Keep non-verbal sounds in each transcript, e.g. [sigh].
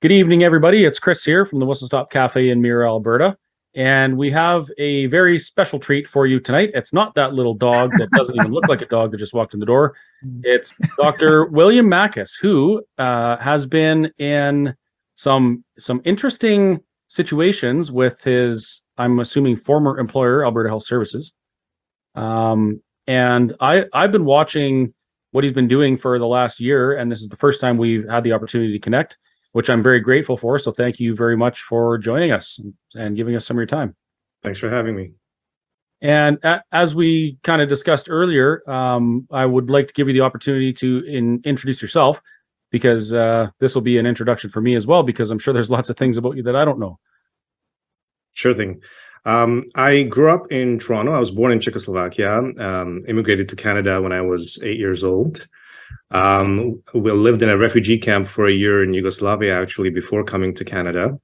Good evening, everybody. It's Chris here from the Whistle Stop Cafe in Mirror, Alberta. And we have a very special treat for you tonight. It's not that little dog that doesn't even look like a dog that just walked in the door. It's Dr. [laughs] William Makis, who uh, has been in some some interesting situations with his, I'm assuming, former employer, Alberta Health Services. Um, and I I've been watching what he's been doing for the last year, and this is the first time we've had the opportunity to connect which I'm very grateful for. So thank you very much for joining us and giving us some of your time. Thanks for having me. And as we kind of discussed earlier, um, I would like to give you the opportunity to in, introduce yourself because uh, this will be an introduction for me as well, because I'm sure there's lots of things about you that I don't know. Sure thing. Um, I grew up in Toronto. I was born in Czechoslovakia, um, immigrated to Canada when I was eight years old. Um, we lived in a refugee camp for a year in Yugoslavia, actually, before coming to Canada.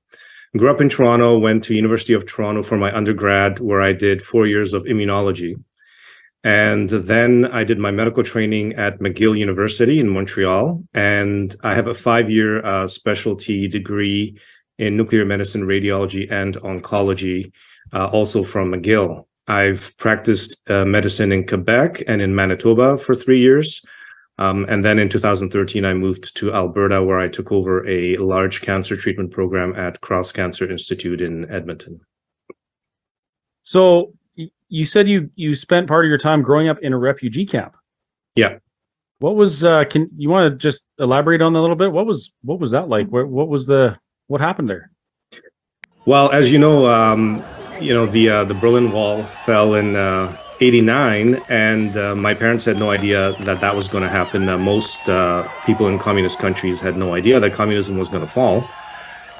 Grew up in Toronto, went to University of Toronto for my undergrad, where I did four years of immunology. And then I did my medical training at McGill University in Montreal. And I have a five year uh, specialty degree in nuclear medicine, radiology, and oncology, uh, also from McGill. I've practiced uh, medicine in Quebec and in Manitoba for three years. Um, and then in 2013, I moved to Alberta, where I took over a large cancer treatment program at Cross Cancer Institute in Edmonton. So you said you you spent part of your time growing up in a refugee camp. Yeah. What was uh can you want to just elaborate on that a little bit? What was what was that like? What what was the what happened there? Well, as you know, um, you know the uh, the Berlin Wall fell in uh, 89 and uh, my parents had no idea that that was going to happen uh, most uh, people in communist countries had no idea that communism was going to fall.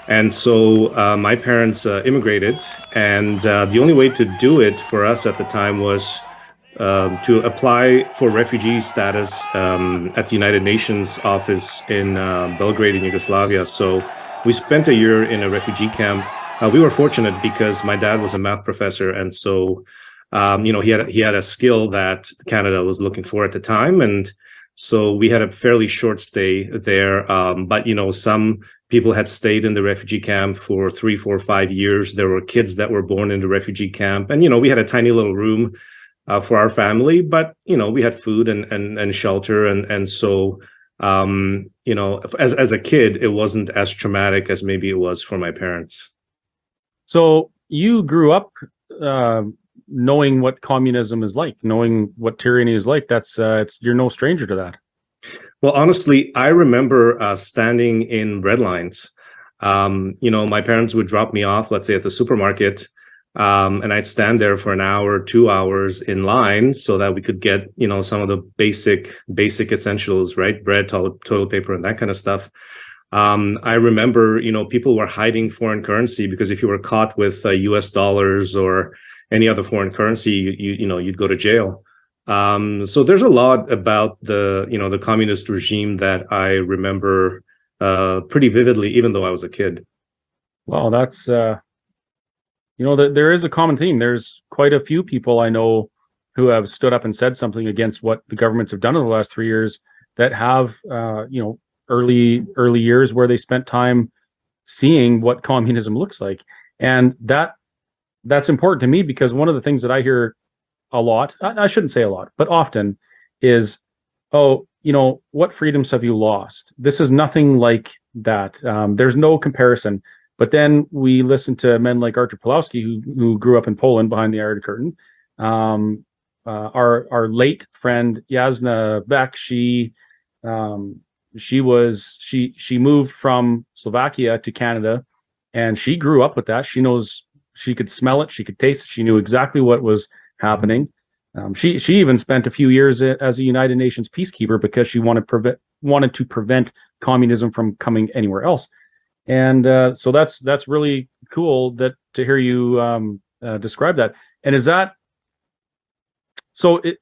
And so uh, my parents uh, immigrated and uh, the only way to do it for us at the time was um, to apply for refugee status um, at the united nations office in belgrade in yugoslavia. So we spent a year in a refugee camp. We were fortunate because my dad was a math professor and so um, you know, he had he had a skill that Canada was looking for at the time, and so we had a fairly short stay there. Um, but you know, some people had stayed in the refugee camp for three, four, five years. There were kids that were born in the refugee camp, and you know, we had a tiny little room uh, for our family, but you know, we had food and and and shelter, and and so um, you know, as as a kid, it wasn't as traumatic as maybe it was for my parents. So you grew up. Uh knowing what communism is like, knowing what tyranny is like. That's uh, it's you're no stranger to that. Well, honestly, I remember uh, standing in red lines. Um, you know, my parents would drop me off, let's say at the supermarket, um, and I'd stand there for an hour, two hours in line, so that we could get you know some of the basic basic essentials, right? Bread, toilet, toilet paper, and that kind of stuff. Um, I remember, you know, people were hiding foreign currency because if you were caught with uh, U.S. dollars or any other foreign currency, you you, you know you'd go to jail. Um, so there's a lot about the you know the communist regime that I remember uh, pretty vividly, even though I was a kid. Well, that's uh, you know there is a common theme. There's quite a few people I know who have stood up and said something against what the governments have done in the last three years that have uh, you know early early years where they spent time seeing what communism looks like and that that's important to me because one of the things that I hear a lot, I, shouldn't say a lot, but often is, oh, you know, what freedoms have you lost? This is nothing like that. Um, there's no comparison. But then we listen to men like Artur Pawlowski, who who grew up in Poland behind the Iron Curtain. Um, uh, our our late friend Jasna Beck, she um, she was she she moved from Slovakia to Canada, and she grew up with that. She knows she could smell it, she could taste it, she knew exactly what was happening. Um, she she even spent a few years as a United Nations peacekeeper because she wanted prevent wanted to prevent communism from coming anywhere else. And uh, so that's that's really cool that to hear you um, uh, describe that. And is that so? It,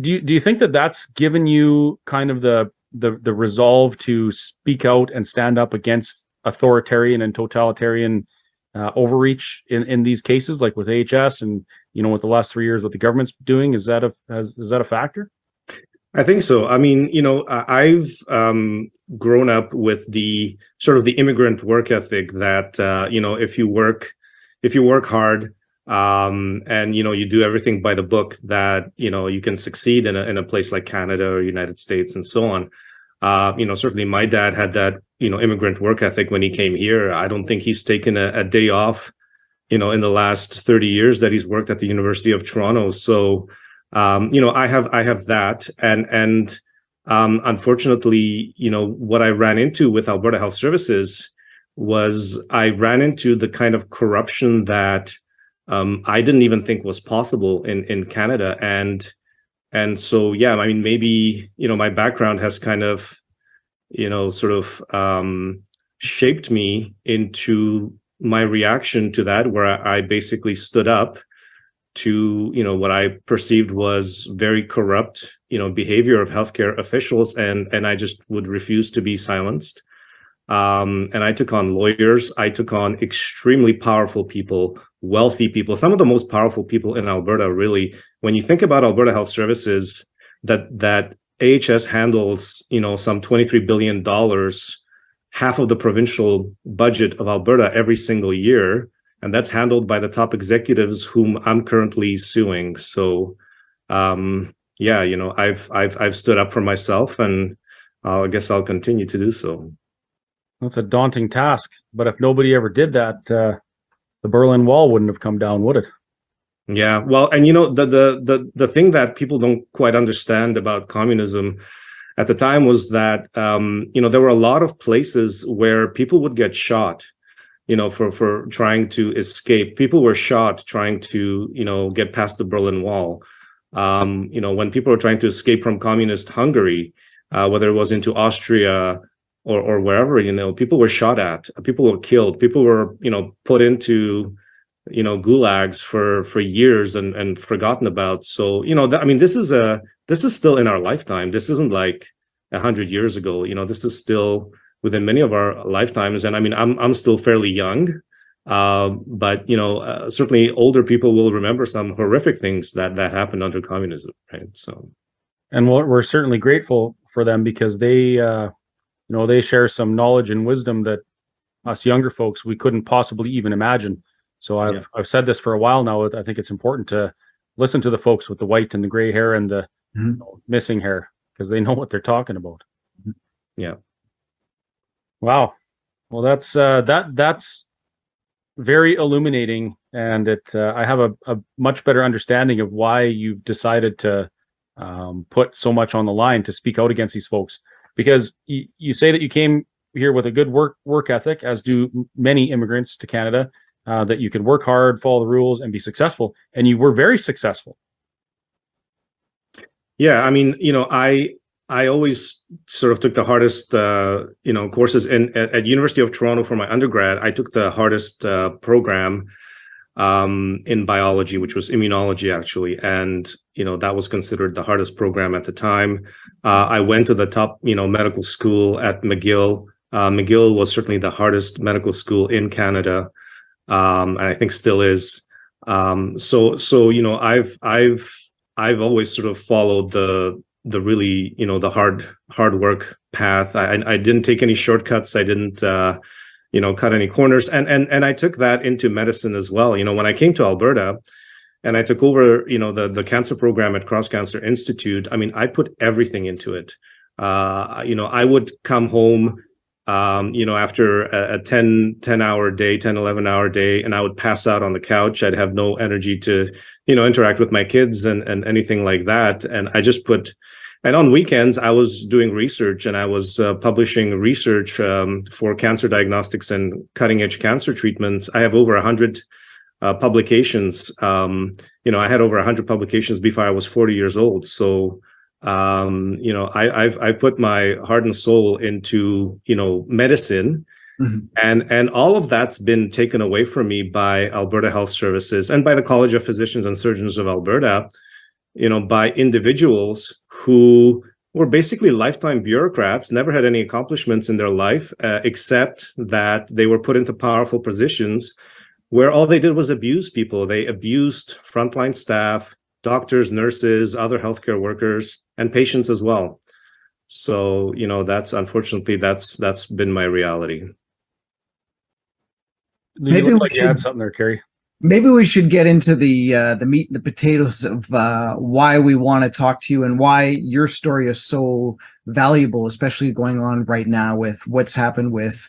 do you do you think that that's given you kind of the the the resolve to speak out and stand up against authoritarian and totalitarian uh, overreach in, in these cases, like with AHS and you know with the last three years what the government's doing? Is that a has, is that a factor? I think so. I mean, you know, I've um, grown up with the sort of the immigrant work ethic that uh, you know, if you work, if you work hard, um, and you know, you do everything by the book, that you know, you can succeed in a in a place like Canada or United States and so on. Uh, you know, certainly my dad had that you know immigrant work ethic when he came here. I don't think he's taken a, a day off, you know, in the last thirty years that he's worked at the University of Toronto. So um, you know, I have I have that, and and um, unfortunately, you know, what I ran into with Alberta Health Services was I ran into the kind of corruption that um, I didn't even think was possible in in Canada, and and so yeah, I mean, maybe you know, my background has kind of you know sort of um, shaped me into my reaction to that, where I, I basically stood up to you know what I perceived was very corrupt you know behavior of healthcare officials, and and I just would refuse to be silenced. Um, and I took on lawyers. I took on extremely powerful people, wealthy people, some of the most powerful people in Alberta. Really, when you think about Alberta Health Services, that that AHS handles you know some twenty three billion dollars, half of the provincial budget of Alberta every single year and that's handled by the top executives whom I'm currently suing. So, um, yeah, you know, I've I've I've stood up for myself, and uh, I guess I'll continue to do so. That's a daunting task, but if nobody ever did that, uh, the Berlin Wall wouldn't have come down, would it? Yeah, well, and you know the the the the thing that people don't quite understand about communism at the time was that um, you know there were a lot of places where people would get shot you know, for for trying to escape. People were shot trying to, you know, get past the Berlin Wall. Um, you know, when people were trying to escape from communist Hungary, uh, whether it was into Austria or or wherever, you know, people were shot at, people were killed, people were, you know, put into, you know, gulags for for years and and forgotten about. So, you know, th- I mean, this is a this is still in our lifetime. This isn't like a hundred years ago. You know, this is still within many of our lifetimes. And I mean, I'm I'm still fairly young, uh, but you know, uh, certainly older people will remember some horrific things that that happened under communism, right? So, and we're, we're certainly grateful for them because they, uh, you know, they share some knowledge and wisdom that us younger folks we couldn't possibly even imagine. So I've yeah. I've said this for a while now. I think it's important to listen to the folks with the white and the gray hair and the mm-hmm. you know, missing hair because they know what they're talking about. Yeah. Wow. Well, that's uh, that that's very illuminating, and it uh, I have a, a much better understanding of why you've decided to um, put so much on the line to speak out against these folks. Because y- you say that you came here with a good work work ethic, as do many immigrants to Canada, uh, that you can work hard, follow the rules, and be successful, and you were very successful. Yeah, I mean, you know, I I always sort of took the hardest, uh, you know, courses in at, at, University of Toronto for my undergrad. I took the hardest uh, program um, in biology, which was immunology, actually, and you know that was considered the hardest program at the time. Uh, I went to the top, you know, medical school at McGill. Uh, McGill was certainly the hardest medical school in Canada, um, and I think still is. Um, so, so you know, I've I've I've always sort of followed the the really you know the hard hard work path. I i didn't take any shortcuts. I didn't uh you know cut any corners. And and and i took that into medicine as well. You know when i came to alberta and i took over you know the the cancer program at cross cancer institute i mean i put everything into it. Uh you know i would come home um, you know, after a, a 10, 10 hour day, 10, 11 hour day, and I would pass out on the couch. I'd have no energy to, you know, interact with my kids and, and anything like that. And I just put, and on weekends, I was doing research and I was uh, publishing research um, for cancer diagnostics and cutting edge cancer treatments. I have over a hundred uh, publications. Um, you know, I had over a hundred publications before I was 40 years old. So, um, you know, I, I've I put my heart and soul into you know medicine, mm-hmm. and and all of that's been taken away from me by Alberta Health Services and by the College of Physicians and Surgeons of Alberta, you know, by individuals who were basically lifetime bureaucrats, never had any accomplishments in their life uh, except that they were put into powerful positions where all they did was abuse people. They abused frontline staff doctors, nurses, other healthcare workers, and patients as well. So, you know, that's unfortunately that's that's been my reality. Maybe you like should, you had something there, Kerry. Maybe we should get into the uh, the meat and the potatoes of uh, why we want to talk to you and why your story is so valuable, especially going on right now with what's happened with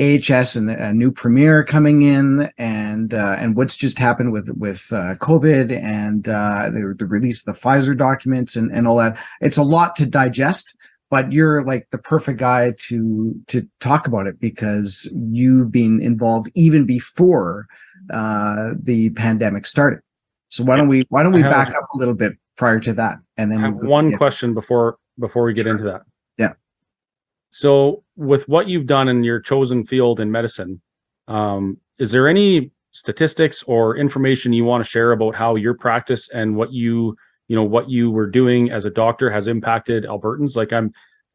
AHS and a new premier coming in, and uh, and what's just happened with with uh, COVID and uh, the, the release of the Pfizer documents and and all that. It's a lot to digest, but you're like the perfect guy to to talk about it because you've been involved even before uh, the pandemic started. So why don't we why don't we back up a little bit prior to that, and then we'll one question before before we get sure. into that. So, with what you've done in your chosen field in medicine, um, is there any statistics or information you want to share about how your practice and what you, you know, what you were doing as a doctor has impacted Albertans? Like, I'm,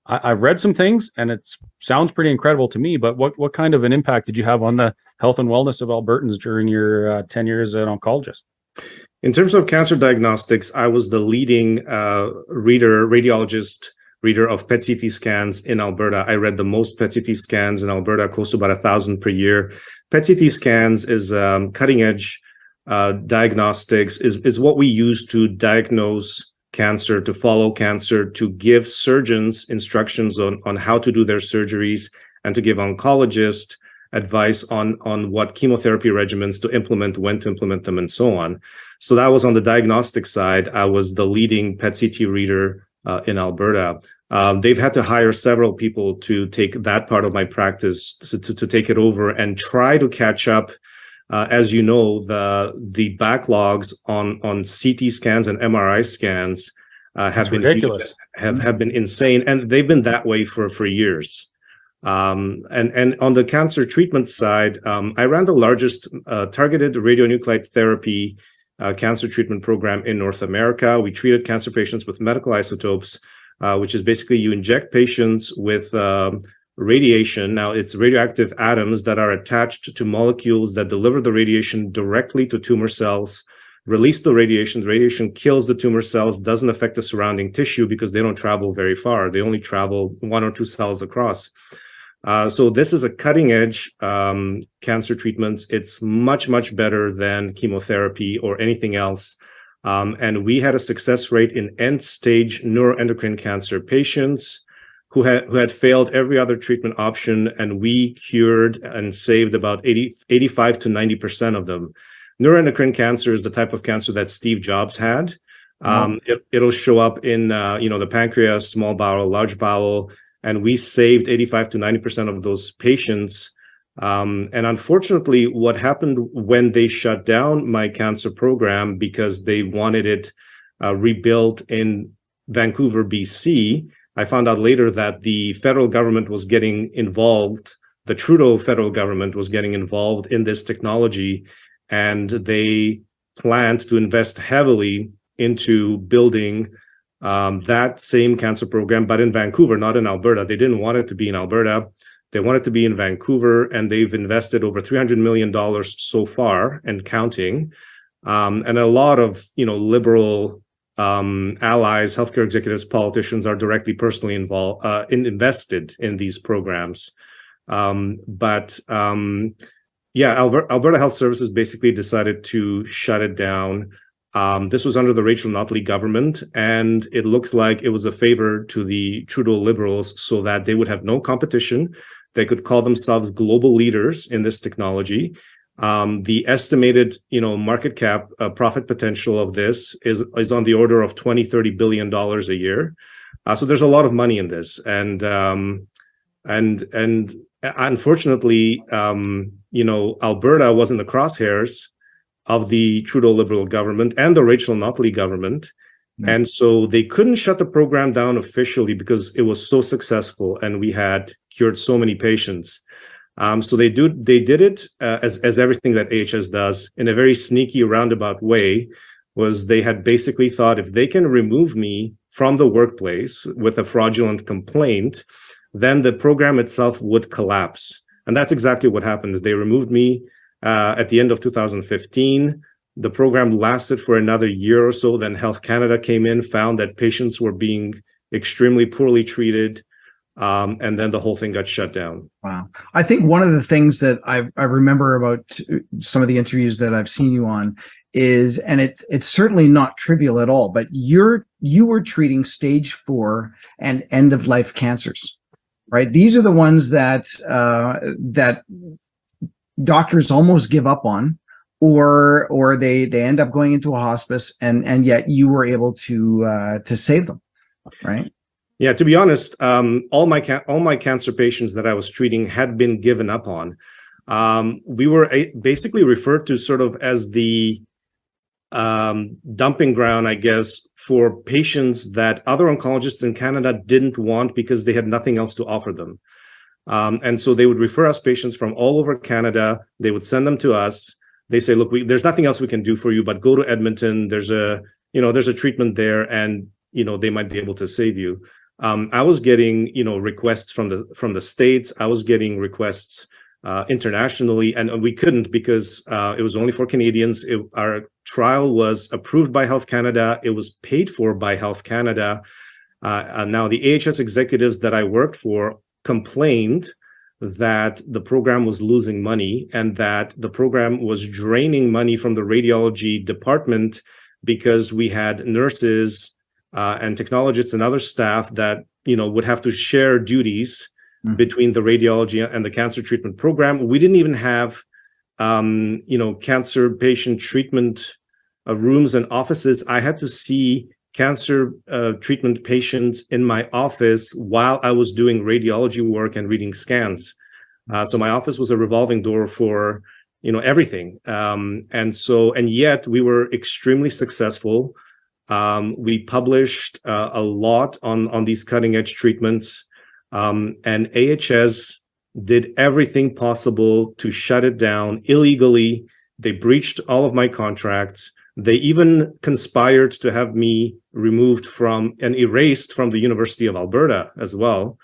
I, have read some things, and it sounds pretty incredible to me. But what what kind of an impact did you have on the health and wellness of Albertans during your uh, ten years as an oncologist? In terms of cancer diagnostics, I was the leading uh, reader, radiologist reader of PET CT scans in Alberta. I read the most PET CT scans in Alberta, close to about a thousand per year. PET CT scans is um, cutting edge uh, diagnostics, is, is what we use to diagnose cancer, to follow cancer, to give surgeons instructions on, on how to do their surgeries, and to give oncologists advice on, on what chemotherapy regimens to implement, when to implement them, and so on. So that was on the diagnostic side. I was the leading PET CT reader uh, in Alberta. Um, they've had to hire several people to take that part of my practice to, to, to take it over and try to catch up. Uh, as you know, the the backlogs on on CT scans and MRI scans uh, have That's been ridiculous. have have been insane, and they've been that way for for years. Um, and and on the cancer treatment side, um, I ran the largest uh, targeted radionuclide therapy uh, cancer treatment program in North America. We treated cancer patients with medical isotopes uh, which is basically you inject patients with um, radiation. Now, it's radioactive atoms that are attached to molecules that deliver the radiation directly to tumor cells, release the radiation. The radiation kills the tumor cells, doesn't affect the surrounding tissue because they don't travel very far. They only travel one or two cells across. Uh, so this is a cutting edge um, cancer treatment. It's much, much better than chemotherapy or anything else. Um, and we had a success rate in end stage neuroendocrine cancer patients who had, who had failed every other treatment option. And we cured and saved about 80, 85 to 90% of them. Neuroendocrine cancer is the type of cancer that Steve Jobs had. Um, it, will show up in, uh, you know, the pancreas, small bowel, large bowel, and we saved 85 to 90% of those patients um, and unfortunately, what happened when they shut down my cancer program because they wanted it uh, rebuilt in Vancouver, BC, I found out later that the federal government was getting involved. The Trudeau federal government was getting involved in this technology, and they planned to invest heavily into building um, that same cancer program, but in Vancouver, not in Alberta. They didn't want it to be in Alberta. They want it to be in Vancouver, and they've invested over $300 million so far and counting. Um, and a lot of, you know, liberal um, allies, healthcare executives, politicians are directly personally involved, uh, in, invested in these programs. Um, but um, yeah, Alberta, Alberta Health Services basically decided to shut it down. Um, this was under the Rachel Notley government, and it looks like it was a favor to the Trudeau Liberals so that they would have no competition. They could call themselves global leaders in this technology. Um, the estimated, you know, market cap uh, profit potential of this is is on the order of 20, 30 billion dollars a year. Uh, so there's a lot of money in this, and um, and and unfortunately, um, you know, Alberta was in the crosshairs of the Trudeau Liberal government and the Rachel Notley government. Mm-hmm. And so they couldn't shut the program down officially because it was so successful and we had cured so many patients. Um, so they do they did it uh, as as everything that AHS does in a very sneaky roundabout way. Was they had basically thought if they can remove me from the workplace with a fraudulent complaint, then the program itself would collapse. And that's exactly what happened. They removed me uh, at the end of 2015. The program lasted for another year or so. Then Health Canada came in, found that patients were being extremely poorly treated, um, and then the whole thing got shut down. Wow. I think one of the things that I I remember about some of the interviews that I've seen you on is, and it's it's certainly not trivial at all, but you're you were treating stage four and end of life cancers, right? These are the ones that uh, that doctors almost give up on or or they they end up going into a hospice and and yet you were able to uh to save them right? Yeah to be honest um all my ca- all my cancer patients that i was treating had been given up on. Um we were a- basically referred to sort of as the um dumping ground i guess for patients that other oncologists in canada didn't want because they had nothing else to offer them. Um, and so they would refer us patients from all over canada. They would send them to us they say, look, we, there's nothing else we can do for you, but go to Edmonton. There's a, you know, there's a treatment there, and you know they might be able to save you. Um, I was getting, you know, requests from the from the states. I was getting requests uh, internationally, and we couldn't because uh, it was only for Canadians. It, our trial was approved by Health Canada. It was paid for by Health Canada. Uh, now the AHS executives that I worked for complained that the program was losing money and that the program was draining money from the radiology department because we had nurses uh, and technologists and other staff that you know would have to share duties mm. between the radiology and the cancer treatment program we didn't even have um, you know cancer patient treatment uh, rooms and offices i had to see cancer uh, treatment patients in my office while I was doing radiology work and reading scans. Uh, so my office was a revolving door for you know everything. Um, and so and yet we were extremely successful. Um, we published uh, a lot on on these cutting edge treatments, um, and AHS did everything possible to shut it down illegally. They breached all of my contracts. They even conspired to have me removed from and erased from the University of Alberta as well.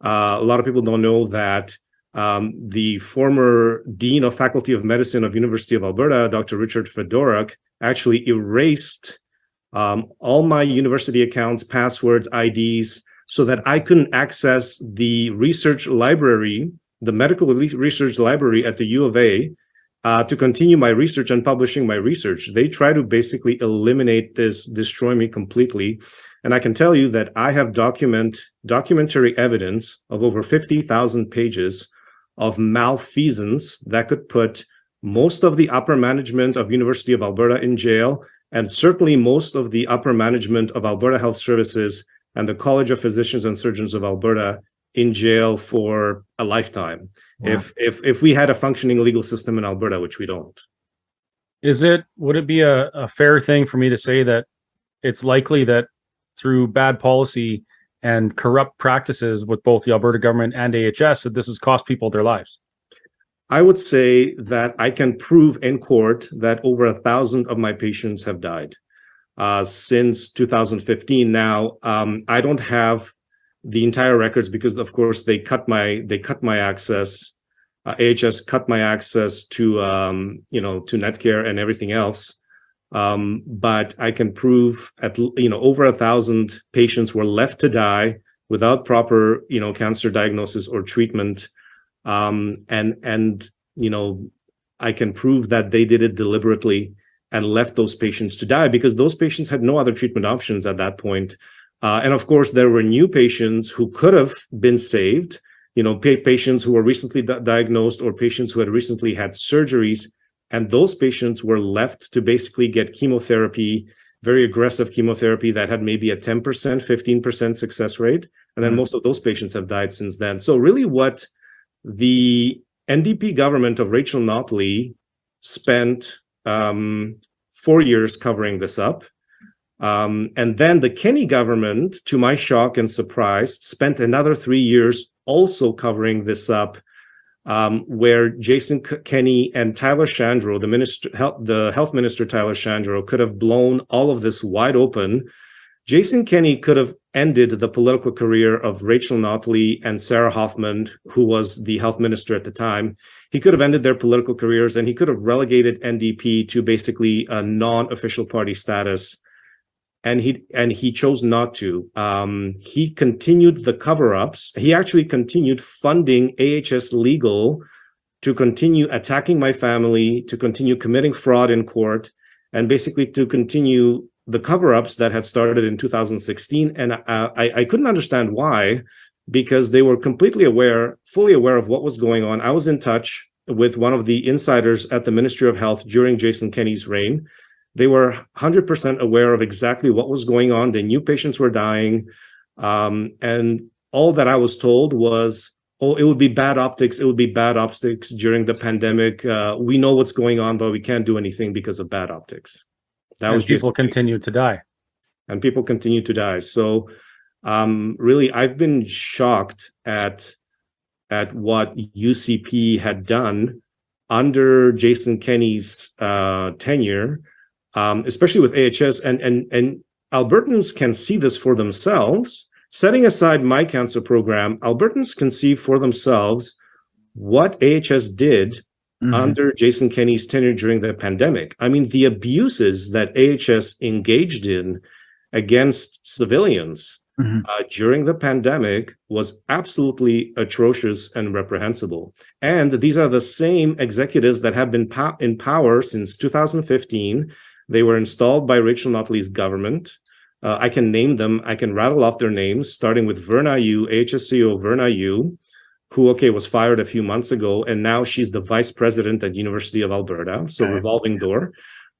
Uh, a lot of people don't know that um, the former dean of faculty of medicine of University of Alberta, Dr. Richard Fedorak, actually erased um, all my university accounts, passwords, IDs, so that I couldn't access the research library, the medical research library at the U of A, uh, to continue my research and publishing my research. They try to basically eliminate this, destroy me completely. And I can tell you that I have document documentary evidence of over 50,000 pages of malfeasance that could put most of the upper management of University of Alberta in jail, and certainly most of the upper management of Alberta Health Services and the College of Physicians and Surgeons of Alberta in jail for a lifetime wow. if if if we had a functioning legal system in Alberta, which we don't. Is it would it be a, a fair thing for me to say that it's likely that through bad policy and corrupt practices with both the Alberta government and AHS that this has cost people their lives? I would say that I can prove in court that over a thousand of my patients have died uh, since 2015. Now, um, I don't have the entire records because of course they cut my they cut my access uh, ahs cut my access to um, you know to netcare and everything else. Um, but i can prove at you know over a thousand patients were left to die without proper you know cancer diagnosis or treatment. Um, and and you know i can prove that they did it deliberately and left those patients to die because those patients had no other treatment options at that point uh, and of course, there were new patients who could have been saved, you know, pa- patients who were recently di- diagnosed or patients who had recently had surgeries. And those patients were left to basically get chemotherapy, very aggressive chemotherapy that had maybe a 10%, 15% success rate. And then mm-hmm. most of those patients have died since then. So, really, what the NDP government of Rachel Notley spent um, four years covering this up um, and then the Kenney government, to my shock and surprise, spent another three years also covering this up, um, where Jason Kenney and Tyler Shandro, the minister, health, the health minister Tyler Shandro, could have blown all of this wide open Jason Kenney could have ended the political career of Rachel Notley and Sarah Hoffman, who was the health minister at the time. He could have ended their political careers and he could have relegated NDP to basically a non-official party status. And he and he chose not to. Um, he continued the cover-ups. He actually continued funding AHS Legal to continue attacking my family, to continue committing fraud in court, and basically to continue the cover-ups that had started in 2016 and uh, I, I couldn't understand why because they were completely aware fully aware of what was going on i was in touch with one of the insiders at the ministry of health during jason kenney's reign they were 100% aware of exactly what was going on. They knew patients were dying. Um, and all that i was told was oh it would be bad optics. It would be bad optics during the pandemic. Uh, we know what's going on but we can't do anything because of bad optics. That and was people continue to die. And people continue to die. So um, really, I've been shocked at at what UCP had done under Jason Kenney's uh, tenure, um, especially with AHS, and and and Albertans can see this for themselves. Setting aside my cancer program, Albertans can see for themselves what AHS did mm-hmm. under Jason Kenney's tenure during the pandemic. I mean, the abuses that AHS engaged in against civilians mm-hmm. uh, during the pandemic was absolutely atrocious and reprehensible. And these are the same executives that have been po- in power since 2015. They were installed by Rachel Notley's government. Uh, I can name them. I can rattle off their names, starting with Verna Yu, HSCO Verna Yu, who okay was fired a few months ago and now she's the vice president at university of alberta so okay. revolving door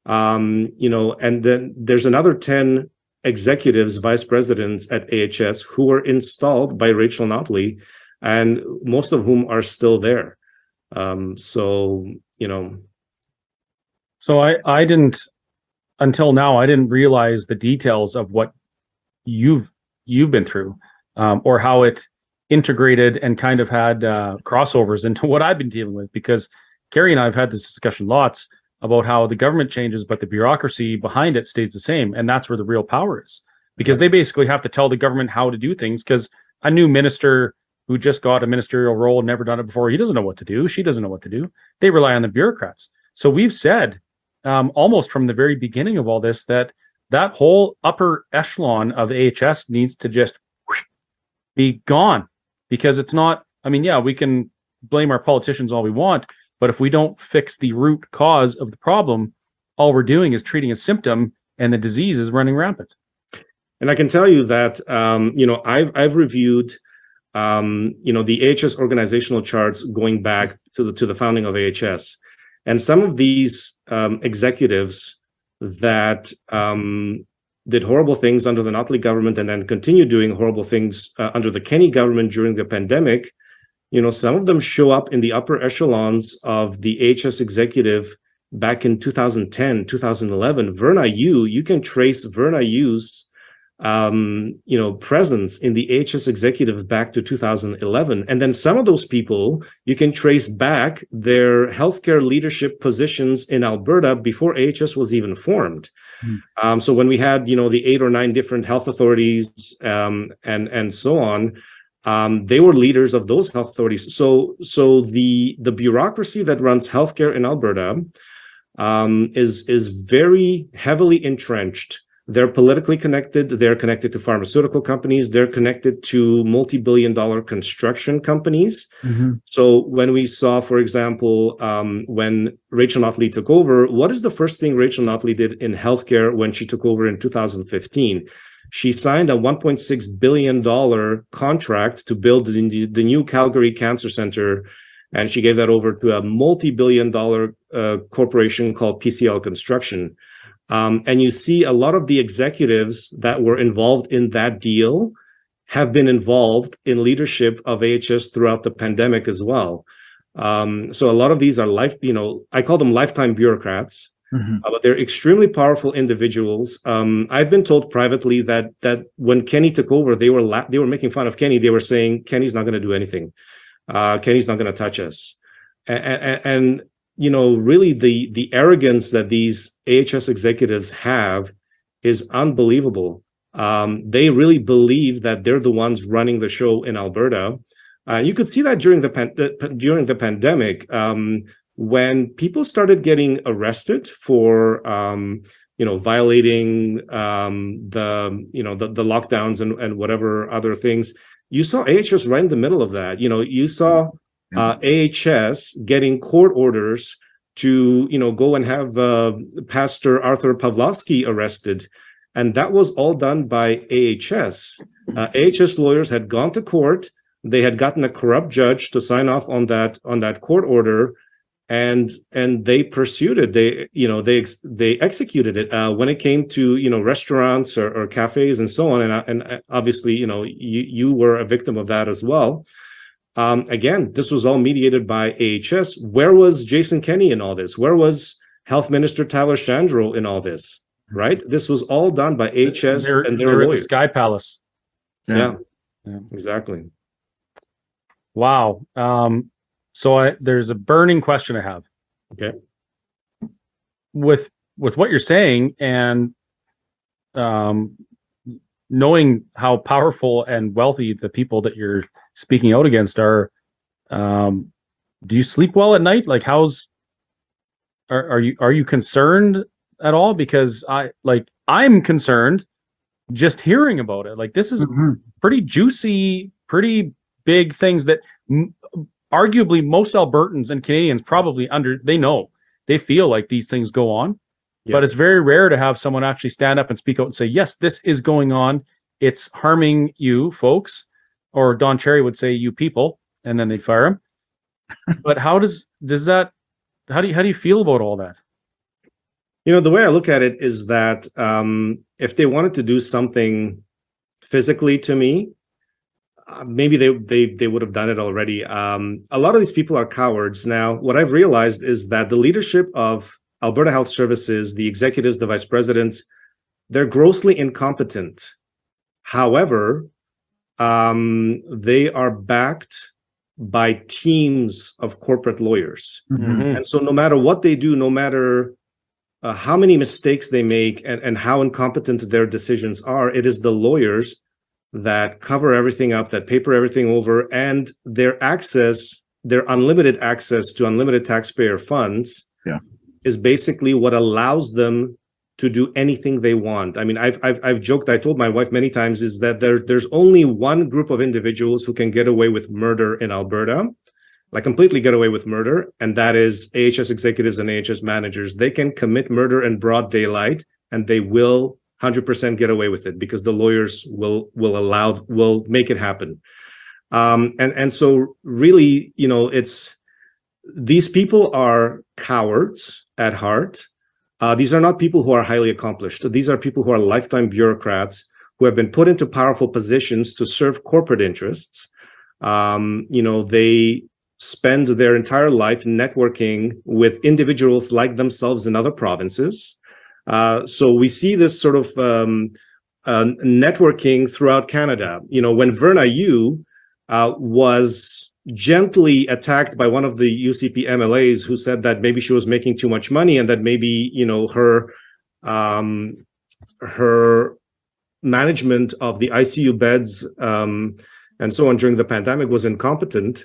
um, you know and then there's another 10 executives vice presidents at ahs who were installed by rachel notley and most of whom are still there um, so you know so i i didn't until now i didn't realize the details of what you've you've been through um, or how it integrated and kind of had uh, crossovers into [laughs] what I've been dealing with because Kerry and I have had this discussion lots about how the government changes, but the bureaucracy behind it stays the same. And that's where the real power is because they basically have to tell the government how to do things. Because a new minister who just got a ministerial role, and never done it before, he doesn't know what to do. She doesn't know what to do. They rely on the bureaucrats. So we've said um, almost from the very beginning of all this that that whole upper echelon of AHS needs to just be gone. Because it's not i mean yeah we can blame our politicians all we want but if we don't fix the root cause of the problem all we're doing is treating a symptom and the disease is running rampant. And i can tell you that um, you know i've i've reviewed um, you know the ahs organizational charts going back to the to the founding of ahs and some of these um, executives that um, did horrible things under the Notley government and then continued doing horrible things uh, under the Kenney government during the pandemic, you know, some of them show up in the upper echelons of the HS executive back in 2010, 2011. Verna Yu, you can trace Verna Yu's um, you know, presence in the HS executive back to 2011. And then some of those people, you can trace back their healthcare leadership positions in Alberta before AHS was even formed. Mm. Um, so when we had, you know, the eight or nine different health authorities um, and and so on, um, they were leaders of those health authorities. So so the the bureaucracy that runs healthcare in Alberta um, is is very heavily entrenched they're politically connected. They're connected to pharmaceutical companies. They're connected to multi-billion dollar construction companies. Mm-hmm. So when we saw, for example, um, when Rachel Notley took over, what is the first thing Rachel Notley did in healthcare when she took over in 2015? She signed a $1.6 billion contract to build the, the new Calgary Cancer Center and she gave that over to a multi-billion dollar uh, corporation called PCL Construction. Um, and you see a lot of the executives that were involved in that deal have been involved in leadership of AHS throughout the pandemic as well. Um, so a lot of these are life, you know, I call them lifetime bureaucrats, mm-hmm. uh, but they're extremely powerful individuals. Um, I've been told privately that that when Kenney took over, they were la- they were making fun of Kenney. They were saying Kenney's not going to do anything. Uh, Kenney's not going to touch us. And, and you know, really the the arrogance that these AHS executives have is unbelievable. Um, they really believe that they're the ones running the show in Alberta. Uh, you could see that during the, pan- during the pandemic um, when people started getting arrested for um, you know violating um, the you know the, the lockdowns and, and whatever other things. You saw AHS right in the middle of that. You know, you saw uh, AHS getting court orders to you know go and have uh, Pastor Artur Pawlowski arrested, and that was all done by AHS. Uh, AHS lawyers had gone to court. They had gotten a corrupt judge to sign off on that on that court order, and and they pursued it. They you know they they executed it uh, when it came to you know restaurants or, or cafes and so on. And uh, and uh, obviously you know you you were a victim of that as well. Um, again, this was all mediated by AHS. Where was Jason Kenney in all this? Where was Health Minister Tyler Shandro in all this? Right? This was all done by AHS They're, and their at the. Sky Palace. Yeah. Yeah. exactly. Wow. Um, so I, there's a burning question I have. Okay. With with what you're saying and um, knowing how powerful and wealthy the people that you're speaking out against are, um, do you sleep well at night? Like, how's are, are you are you concerned at all? Because I like I'm concerned just hearing about it. Like, this is Mhm. pretty juicy, pretty big things that m- arguably most Albertans and Canadians probably under they know they feel like these things go on, Yeah. but it's very rare to have someone actually stand up and speak out and say, "Yes, this is going on. It's harming you, folks." Or Don Cherry would say, "You people," and then they'd fire him. [laughs] but how does does that? How do you how do you feel about all that? You know, the way I look at it is that um, if they wanted to do something physically to me, uh, maybe they they they would have done it already. Um, a lot of these people are cowards. Now, what I've realized is that the leadership of Alberta Health Services, the executives, the vice presidents, they're grossly incompetent. However, um, they are backed by teams of corporate lawyers. Mhm. And so, no matter what they do, no matter uh, how many mistakes they make and, and how incompetent their decisions are, it is the lawyers that cover everything up, that paper everything over, and their access, their unlimited access to unlimited taxpayer funds, Yeah. is basically what allows them to do anything they want. I mean, I've I've I've joked. I told my wife many times is that there there's only one group of individuals who can get away with murder in Alberta, like completely get away with murder, and that is AHS executives and AHS managers. They can commit murder in broad daylight, and they will 100% get away with it because the lawyers will will allow will make it happen. Um, and and so really, you know, it's these people are cowards at heart. Uh, these are not people who are highly accomplished. These are people who are lifetime bureaucrats who have been put into powerful positions to serve corporate interests. Um, you know, they spend their entire life networking with individuals like themselves in other provinces. Uh, so we see this sort of um, uh, networking throughout Canada. You know, when Verna Yu uh, was gently attacked by one of the UCP MLAs who said that maybe she was making too much money and that maybe you know her um, her management of the ICU beds um, and so on during the pandemic was incompetent.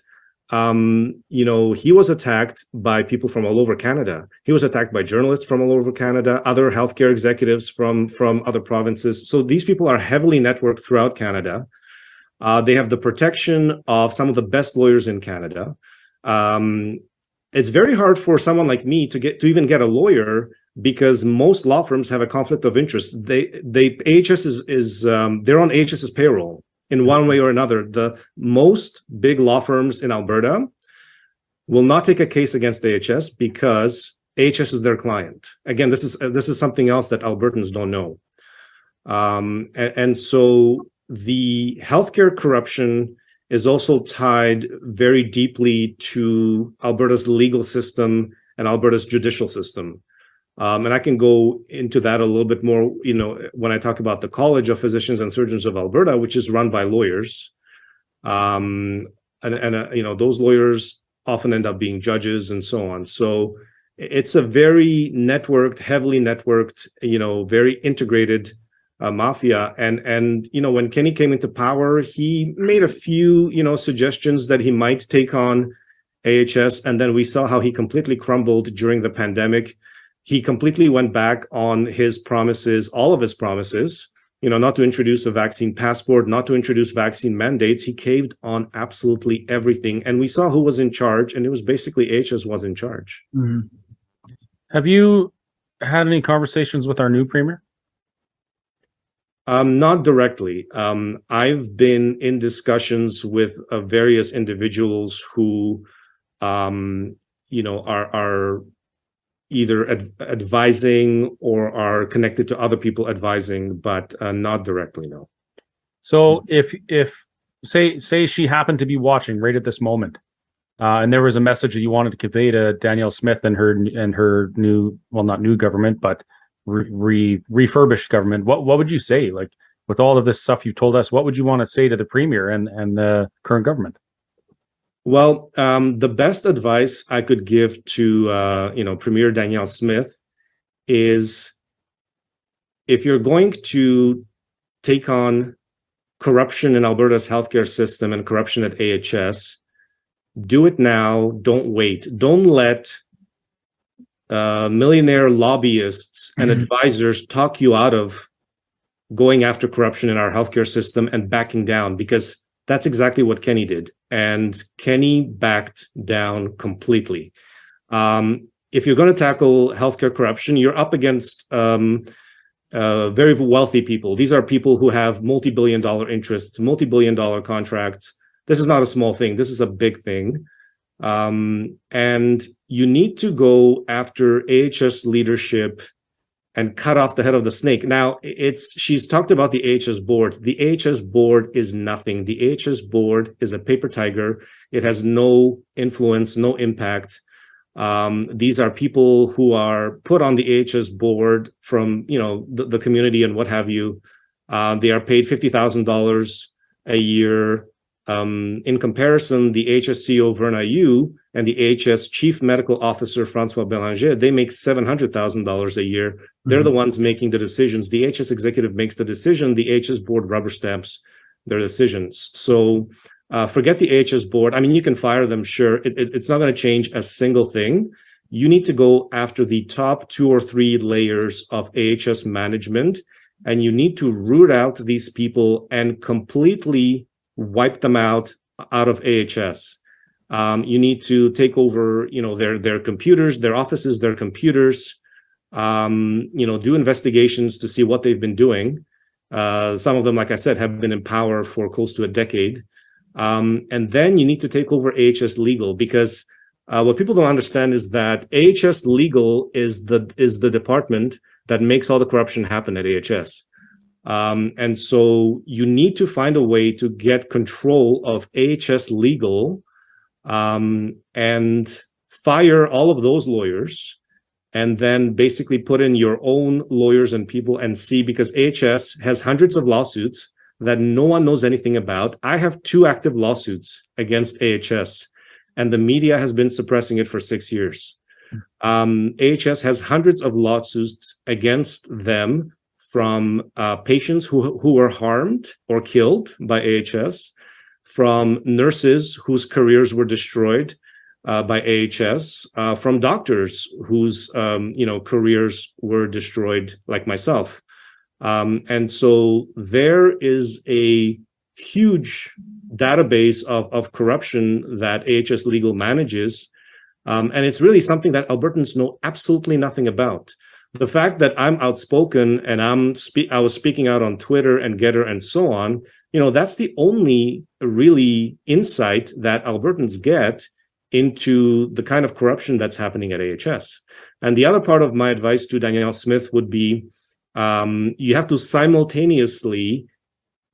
Um, you know, he was attacked by people from all over Canada. He was attacked by journalists from all over Canada, other healthcare executives from from other provinces. So these people are heavily networked throughout Canada. Uh, they have the protection of some of the best lawyers in Canada. Um, it's very hard for someone like me to get to even get a lawyer because most law firms have a conflict of interest. They they AHS is is um, they're on AHS's payroll in one way or another. The most big law firms in Alberta will not take a case against AHS because AHS is their client. Again, this is this is something else that Albertans don't know. Um, and, and so the healthcare corruption is also tied very deeply to Alberta's legal system and Alberta's judicial system. Um, and I can go into that a little bit more, you know, when I talk about the College of Physicians and Surgeons of Alberta, which is run by lawyers. Um, and, and uh, you know, those lawyers often end up being judges and so on. So it's a very networked, heavily networked, you know, very integrated uh, mafia. And and you know when kenney came into power, he made a few you know suggestions that he might take on AHS, and then we saw how he completely crumbled during the pandemic. He completely went back on his promises, all of his promises. You know, not to introduce a vaccine passport, not to introduce vaccine mandates. He caved on absolutely everything, and we saw who was in charge, and it was basically AHS was in charge. Mhm. Have you had any conversations with our new premier? Um, not directly. Um, I've been in discussions with uh, various individuals who, um, you know, are are either ad- advising or are connected to other people advising, but uh, not directly. No. So if if say say she happened to be watching right at this moment, uh, and there was a message that you wanted to convey to Danielle Smith and her and her new well not new government but re, re refurbished government, what what would you say? Like with all of this stuff you told us, what would you want to say to the premier and and the current government? Well, um, the best advice I could give to uh, you know Premier Danielle Smith is if you're going to take on corruption in Alberta's healthcare system and corruption at AHS, do it now. Don't wait. Don't let uh, millionaire lobbyists and Mhm. advisors talk you out of going after corruption in our healthcare system and backing down because that's exactly what Kenney did. And Kenney backed down completely. Um, if you're going to tackle healthcare corruption, you're up against um, uh, very wealthy people. These are people who have multi billion dollar interests, multi billion dollar contracts. This is not a small thing, this is a big thing. Um, and you need to go after AHS leadership and cut off the head of the snake. Now, it's she's talked about the AHS board. The AHS board is nothing. The AHS board is a paper tiger. It has no influence, no impact. Um, these are people who are put on the AHS board from you know the, the community and what have you. Uh, they are paid fifty thousand dollars a year. Um, in comparison, the HSCO Verna Yu and the HS Chief Medical Officer Francois Belanger, they make seven hundred thousand dollars a year. They're the ones making the decisions. The HS executive makes the decision. The HS board rubber stamps their decisions. So uh, forget the HS board. I mean, you can fire them, sure. It, it- it's not going to change a single thing. You need to go after the top two or three layers of AHS management, and you need to root out these people and completely wipe them out out of AHS. Um, you need to take over, you know, their their computers, their offices, their computers um, you know, do investigations to see what they've been doing. Uh, some of them, like I said, have been in power for close to a decade. Um, and then you need to take over AHS Legal because uh, what people don't understand is that AHS Legal is the is the department that makes all the corruption happen at AHS. Um, and so you need to find a way to get control of AHS Legal um, and fire all of those lawyers and then basically put in your own lawyers and people and see because AHS has hundreds of lawsuits that no one knows anything about. I have two active lawsuits against AHS, and the media has been suppressing it for six years. Um, AHS has hundreds of lawsuits against them from uh, patients who, who were harmed or killed by AHS, from nurses whose careers were destroyed, uh, by AHS uh, from doctors whose um, you know careers were destroyed, like myself. Um, and so there is a huge database of, of corruption that AHS Legal manages. Um, and it's really something that Albertans know absolutely nothing about. The fact that I'm outspoken and I'm spe- I was speaking out on Twitter and Gettr and so on, you know, that's the only really insight that Albertans get into the kind of corruption that's happening at AHS. And the other part of my advice to Danielle Smith would be um, you have to simultaneously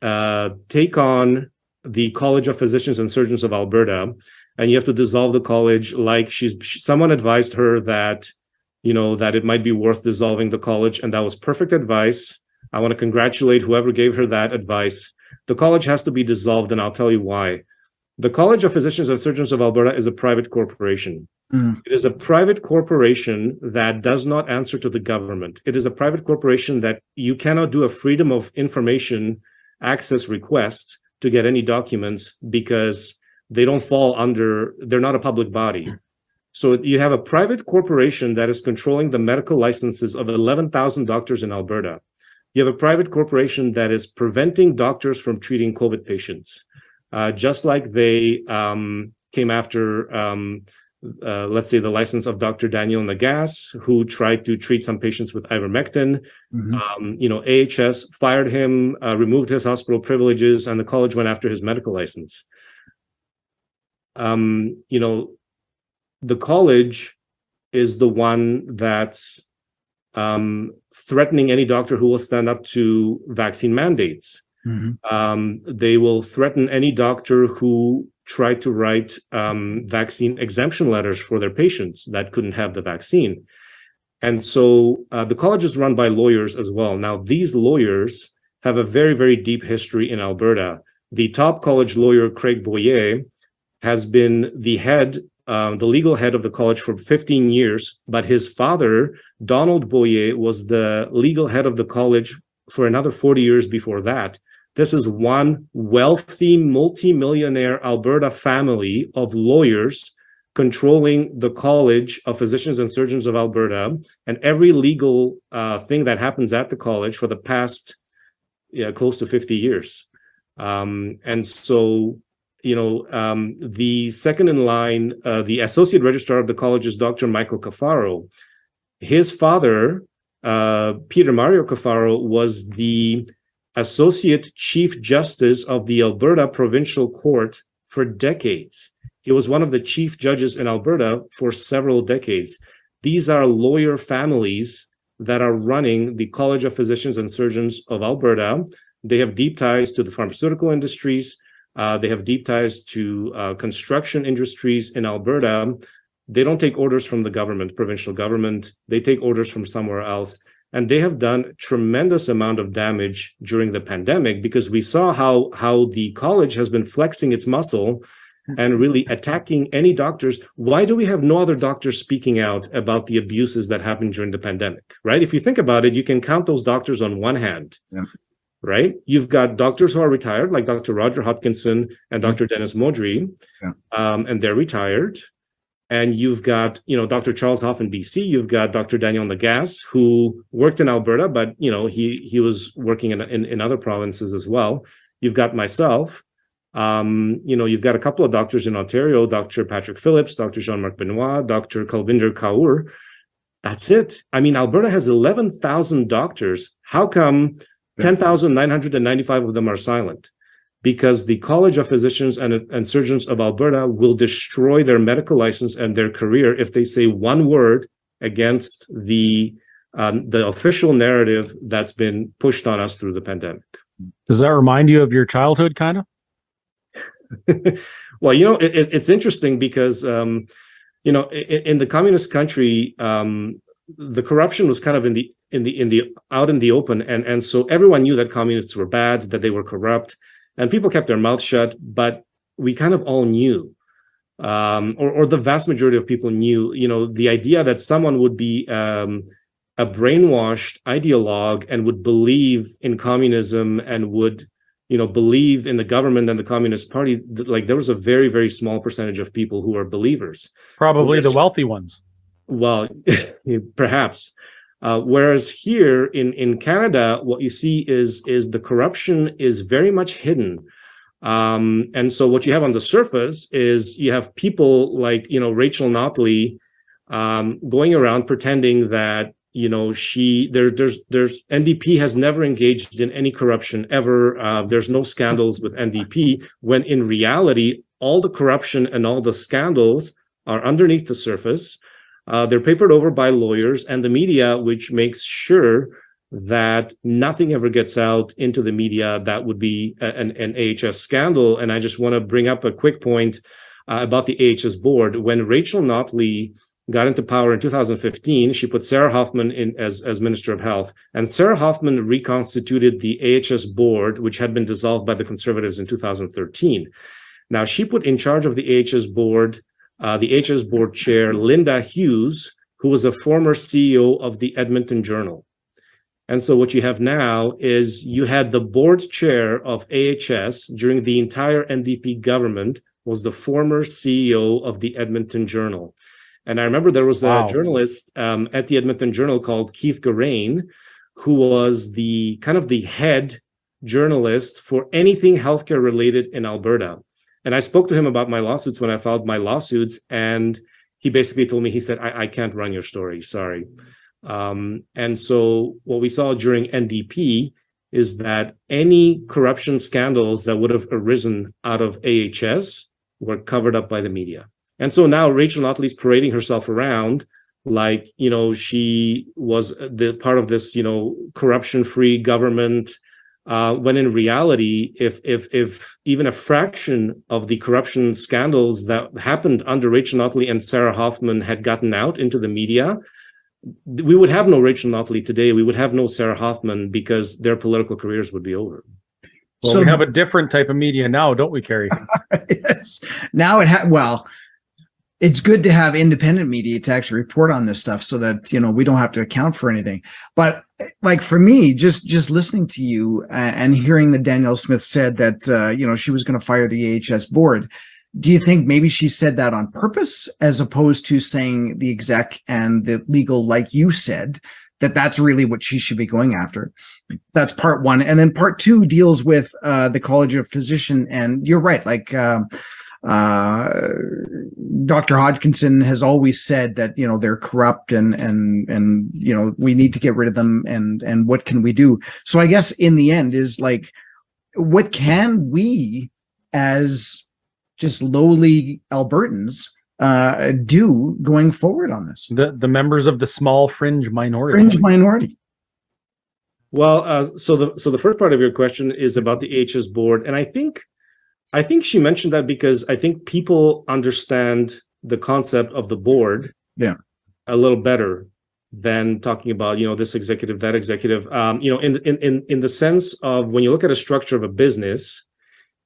uh, take on the College of Physicians and Surgeons of Alberta, and you have to dissolve the college. Like she's someone advised her that you know that it might be worth dissolving the college, and that was perfect advice. I want to congratulate whoever gave her that advice. The college has to be dissolved, and I'll tell you why The College of Physicians and Surgeons of Alberta is a private corporation. Mm. It is a private corporation that does not answer to the government. It is a private corporation that you cannot do a freedom of information access request to get any documents because they don't fall under, they're not a public body. So you have a private corporation that is controlling the medical licenses of 11,000 doctors in Alberta. You have a private corporation that is preventing doctors from treating COVID patients, uh, just like they um, came after, um, uh, let's say, the license of Dr. Daniel Nagase, who tried to treat some patients with ivermectin. Mhm. Um, you know, AHS fired him, uh, removed his hospital privileges, and the college went after his medical license. Um, you know, the college is the one that's um, threatening any doctor who will stand up to vaccine mandates. Mhm. Um, they will threaten any doctor who tried to write um, vaccine exemption letters for their patients that couldn't have the vaccine. And so uh, the college is run by lawyers as well. Now, these lawyers have a very, very deep history in Alberta. The top college lawyer, Craig Boyer, has been the head, uh, the legal head of the college for 15 years, but his father, Donald Boyer, was the legal head of the college for another 40 years before that. This is one wealthy, multimillionaire Alberta family of lawyers controlling the College of Physicians and Surgeons of Alberta and every legal uh, thing that happens at the college for the past yeah, close to 50 years. Um, and so, you know, um, the second in line, uh, the associate registrar of the college is Dr. Michael Caffaro. His father, uh, Peter Mario Caffaro, was the associate chief justice of the Alberta Provincial Court for decades. He was one of the chief judges in Alberta for several decades. These are lawyer families that are running the College of Physicians and Surgeons of Alberta. They have deep ties to the pharmaceutical industries. Uh, they have deep ties to uh, construction industries in Alberta. They don't take orders from the government, provincial government. They take orders from somewhere else. And they have done tremendous amount of damage during the pandemic because we saw how, how the college has been flexing its muscle and really attacking any doctors. Why do we have no other doctors speaking out about the abuses that happened during the pandemic? Right? If you think about it, you can count those doctors on one hand. Yeah. Right? You've got doctors who are retired, like Dr. Roger Hodkinson and Dr. Dennis Modry, Yeah. um, and they're retired. And you've got, you know, Dr. Charles Hoff in BC. You've got Dr. Daniel Nagase, who worked in Alberta, but you know, he he was working in in, in other provinces as well. You've got myself. Um, you know, you've got a couple of doctors in Ontario, Dr. Patrick Phillips, Dr. Jean-Marc Benoit, Dr. Kulvinder Kaur. That's it. I mean, Alberta has 11,000 doctors. How come 10,995 of them are silent? Because the College of Physicians and, and Surgeons of Alberta will destroy their medical license and their career if they say one word against the um, the official narrative that's been pushed on us through the pandemic. Does that remind you of your childhood, kind of? [laughs] well, you know, it, it, it's interesting because, um, you know, in, in the communist country, um, the corruption was kind of in the in the in the out in the open, and and so everyone knew that communists were bad, that they were corrupt, and people kept their mouths shut. But we kind of all knew, um, or or the vast majority of people knew, you know, the idea that someone would be um, a brainwashed ideologue and would believe in communism and would you know believe in the government and the communist party like there was a very very small percentage of people who are believers Probably the wealthy ones. well [laughs] perhaps uh, whereas here in in canada what you see is is the corruption is very much hidden. Um, and so what you have on the surface is you have people like you know rachel notley um, going around pretending that you know she there there's there's ndp has never engaged in any corruption ever. Uh, there's no scandals with ndp when in reality all the corruption and all the scandals are underneath the surface uh, they're papered over by lawyers and the media which makes sure that nothing ever gets out into the media that would be an, an ahs scandal and i just want to bring up a quick point uh, about the ahs board when rachel notley got into power in 2015. She put Sarah Hoffman in as, as Minister of Health, and Sarah Hoffman reconstituted the AHS board, which had been dissolved by the Conservatives in 2013. Now, she put in charge of the AHS board, uh, the HS board chair, Linda Hughes, who was a former CEO of the Edmonton Journal. And so what you have now is you had the board chair of AHS during the entire NDP government was the former CEO of the Edmonton Journal. And I remember there was a wow. journalist um, at the Edmonton Journal called Keith Gerein, who was the kind of the head journalist for anything healthcare related in Alberta. And I spoke to him about my lawsuits when I filed my lawsuits. And he basically told me, he said, I, I can't run your story. Sorry. Um, and so what we saw during NDP is that any corruption scandals that would have arisen out of AHS were covered up by the media. And so now Rachel Notley's parading herself around like, you know, she was the part of this, you know, corruption-free government. Uh, when in reality, if if if even a fraction of the corruption scandals that happened under Rachel Notley and Sarah Hoffman had gotten out into the media, we would have no Rachel Notley today. We would have no Sarah Hoffman because their political careers would be over. Well, so, we have a different type of media now, don't we, Kerry? [laughs] yes. Now it ha- well, it's good to have independent media to actually report on this stuff so that you know we don't have to account for anything. But like for me just just listening to you and hearing that danielle smith said that uh, you know she was going to fire the ahs board do you think maybe she said that on purpose as opposed to saying the exec and the legal like you said that that's really what she should be going after? That's part one. And then part two deals with uh, the college of physician and you're right like um, uh, Dr. Hodkinson has always said that you know they're corrupt and and and you know we need to get rid of them and and what can we do? So I guess in the end is like, what can we as just lowly Albertans uh, do going forward on this? The the members of the small fringe minority. Fringe minority. Well, uh, so the so the first part of your question is about the HS board, and I think I think she mentioned that because I think people understand the concept of the board yeah. a little better than talking about, you know, this executive, that executive. Um, you know, in in in in the sense of when you look at a structure of a business,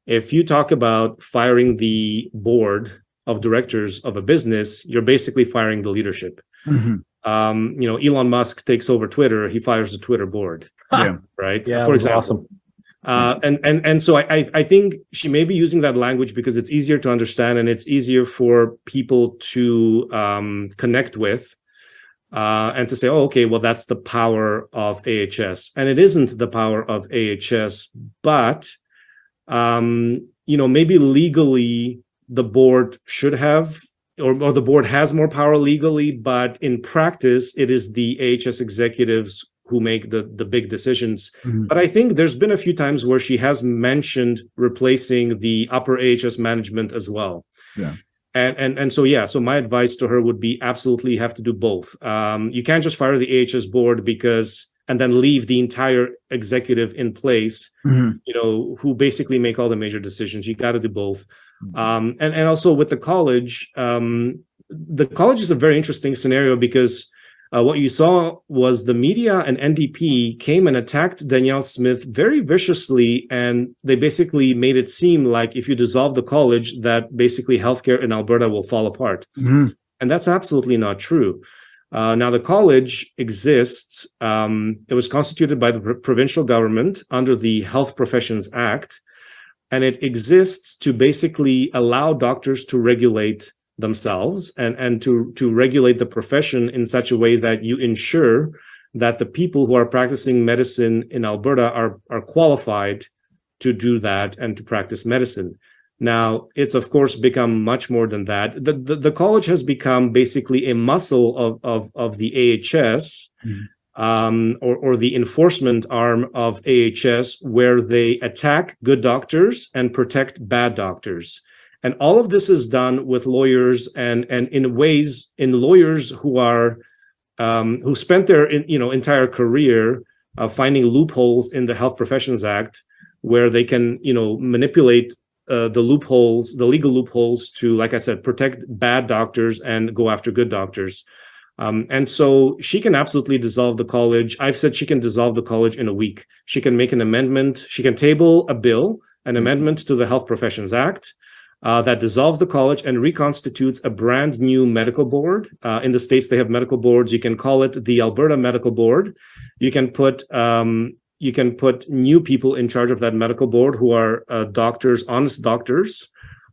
if you talk about firing the board of directors of a business, you're basically firing the leadership. Mm-hmm. Um, you know, Elon Musk takes over Twitter, he fires the Twitter board. Yeah. Right. Yeah. For example. Awesome. Uh, and and and so I I think she may be using that language because it's easier to understand and it's easier for people to um, connect with, uh, and to say, oh, okay, well that's the power of AHS, and it isn't the power of AHS, but um, you know maybe legally the board should have or, or the board has more power legally, but in practice it is the AHS executives who make the the big decisions. Mm-hmm. But I think there's been a few times where she has mentioned replacing the upper AHS management as well. Yeah. And, and and so yeah, so my advice to her would be absolutely have to do both. Um, you can't just fire the AHS board because and then leave the entire executive in place. Mm-hmm. You know, who basically make all the major decisions. You got to do both. Mm-hmm. Um, and and also with the college, um, the college is a very interesting scenario because uh, what you saw was the media and NDP came and attacked Danielle Smith very viciously, and they basically made it seem like if you dissolve the college, that basically healthcare in Alberta will fall apart. Mm-hmm. And that's absolutely not true. Uh, now, the college exists. Um, it was constituted by the provincial government under the Health Professions Act, and it exists to basically allow doctors to regulate themselves and and to to regulate the profession in such a way that you ensure that the people who are practicing medicine in Alberta are are qualified to do that and to practice medicine. Now, it's of course become much more than that. The, the, the college has become basically a muscle of, of, of the AHS mm-hmm. um, or, or the enforcement arm of AHS, where they attack good doctors and protect bad doctors and all of this is done with lawyers and and in ways in lawyers who are um, who spent their you know entire career uh, finding loopholes in the health professions act where they can you know manipulate uh, the loopholes the legal loopholes to like i said protect bad doctors and go after good doctors. Um, and so she can absolutely dissolve the college. I've said she can dissolve the college in a week. She can make an amendment. She can table a bill an amendment to the health professions act uh, that dissolves the college and reconstitutes a brand new medical board. Uh, in the states, they have medical boards. You can call it the Alberta Medical Board. You can put um, you can put new people in charge of that medical board who are uh, doctors, honest doctors,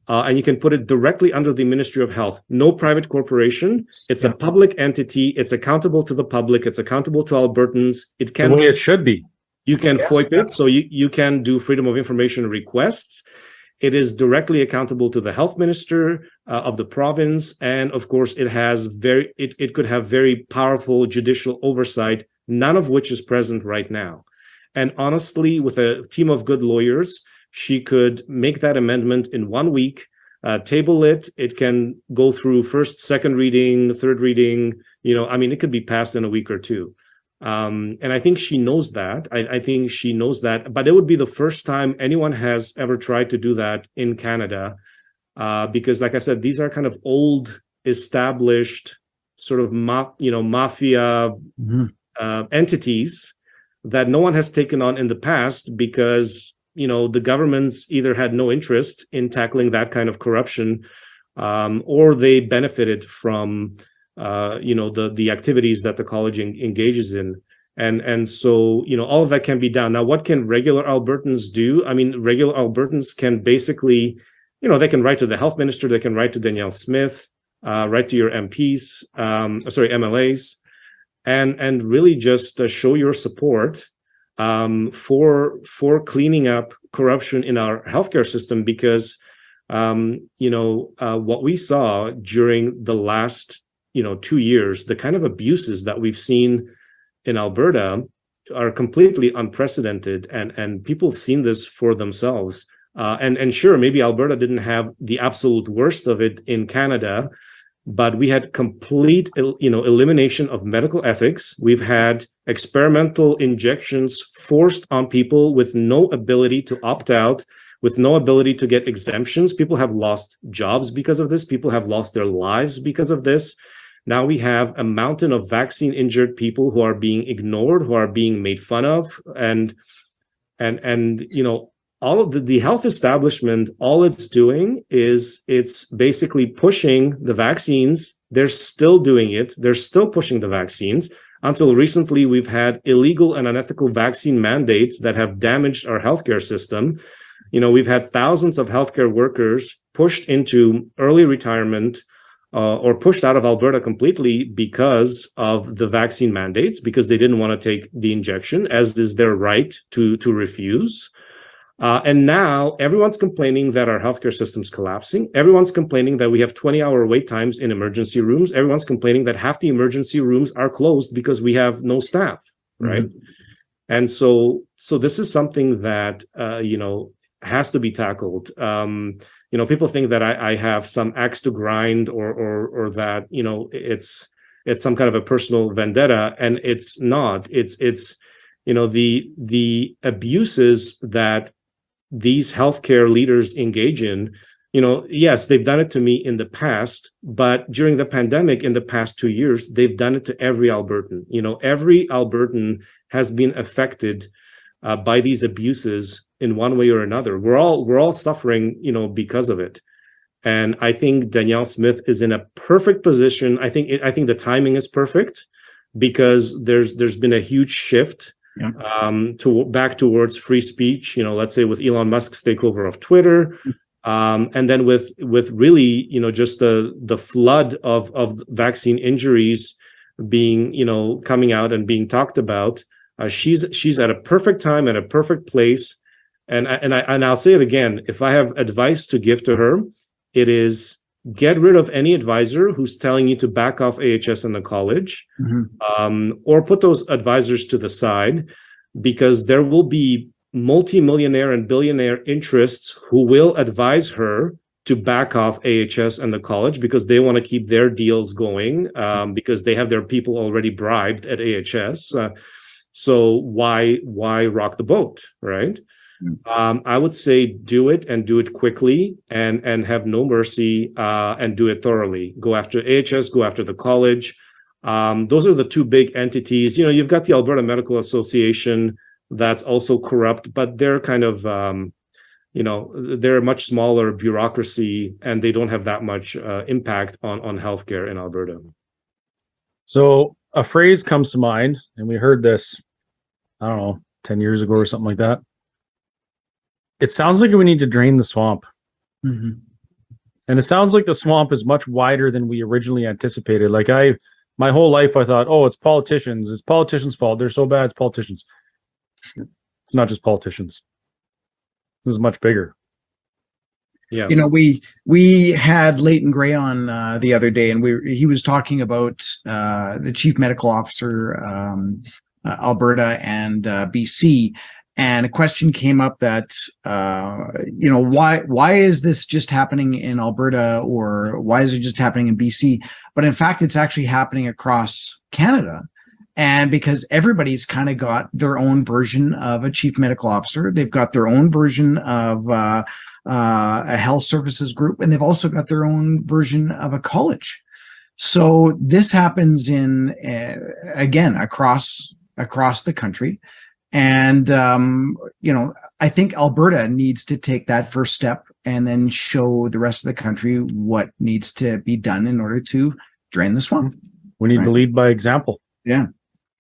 uh, and you can put it directly under the Ministry of Health. No private corporation. It's yeah. a public entity. It's accountable to the public. It's accountable to Albertans. It can the way it should be. You can yes. FOIP it, so you, you can do freedom of information requests. It is directly accountable to the health minister uh, of the province, and of course, it has very it, it could have very powerful judicial oversight, none of which is present right now. And honestly, with a team of good lawyers, she could make that amendment in one week, uh, table it. It can go through first, second reading, third reading. You know, I mean, it could be passed in a week or two. Um, and I think she knows that. I, I, think she knows that. But it would be the first time anyone has ever tried to do that in Canada, uh, because, like I said, these are kind of old, established, sort of ma- you know mafia mm-hmm. uh, entities that no one has taken on in the past because you know the governments either had no interest in tackling that kind of corruption, um, or they benefited from uh, you know the the activities that the college en- engages in. And and so you know all of that can be done. Now what can regular albertans do? I mean regular albertans can basically you know they can write to the health minister they can write to danielle smith uh, write to your mps um, sorry mlas and and really just uh, show your support um, for for cleaning up corruption in our healthcare system because um, you know uh, what we saw during the last you know two years the kind of abuses that we've seen in alberta are completely unprecedented and and people have seen this for themselves. Uh, and and sure maybe alberta didn't have the absolute worst of it in canada but we had complete you know elimination of medical ethics. We've had experimental injections forced on people with no ability to opt out with no ability to get exemptions. People have lost jobs because of this. People have lost their lives because of this now we have a mountain of vaccine injured people who are being ignored, who are being made fun of, and and and you know all of the, the health establishment all it's doing is it's basically pushing the vaccines. They're still doing it. They're still pushing the vaccines. Until recently we've had illegal and unethical vaccine mandates that have damaged our healthcare system. You know we've had thousands of healthcare workers pushed into early retirement uh, or pushed out of Alberta completely because of the vaccine mandates, because they didn't want to take the injection, as is their right to to refuse. Uh, and now everyone's complaining that our healthcare system's collapsing. Everyone's complaining that we have 20 hour wait times in emergency rooms. Everyone's complaining that half the emergency rooms are closed because we have no staff, right? Mm-hmm. And so, so this is something that uh, you know has to be tackled. Um, you know, people think that I, I have some axe to grind or or or that you know it's it's some kind of a personal vendetta, and it's not. It's it's you know the the abuses that these healthcare leaders engage in you know yes they've done it to me in the past but during the pandemic in the past 2 years they've done it to every albertan you know every albertan has been affected uh, by these abuses in one way or another. We're all we're all suffering, you know, because of it. And I think Danielle Smith is in a perfect position. I think I think the timing is perfect because there's there's been a huge shift yeah. um, to back towards free speech. You know, let's say with Elon Musk's takeover of Twitter, um, and then with with really you know just the the flood of of vaccine injuries being you know coming out and being talked about. Uh, she's she's at a perfect time at a perfect place and I, and I and I'll say it again. If I have advice to give to her, it is get rid of any advisor who's telling you to back off AHS in the college, mm-hmm. um, or put those advisors to the side, because there will be multimillionaire and billionaire interests who will advise her to back off AHS and the college because they want to keep their deals going um, because they have their people already bribed at AHS. Uh, so why why rock the boat, right? Um, I would say do it and do it quickly and and have no mercy uh, and do it thoroughly. Go after AHS, go after the college. Um, those are the two big entities. You know, you've got the Alberta Medical Association that's also corrupt, but they're kind of um, you know they're a much smaller bureaucracy and they don't have that much uh, impact on on healthcare in Alberta. So a phrase comes to mind, and we heard this, I don't know, 10 years ago or something like that. It sounds like we need to drain the swamp. Mhm. And it sounds like the swamp is much wider than we originally anticipated. Like I my whole life I thought, oh, it's politicians. It's politicians' fault. They're so bad, it's politicians. It's not just politicians. This is much bigger. Yeah. you know we we had Leighton Grey on uh, the other day and we he was talking about uh, the chief medical officer um, uh, Alberta and uh, BC and a question came up that uh, you know why why is this just happening in Alberta or why is it just happening in BC but in fact it's actually happening across Canada. And because everybody's kind of got their own version of a chief medical officer they've got their own version of uh, uh, a health services group, and they've also got their own version of a college. So this happens in uh, again across across the country, and um, you know I think Alberta needs to take that first step and then show the rest of the country what needs to be done in order to drain the swamp. We need to lead by example. Yeah,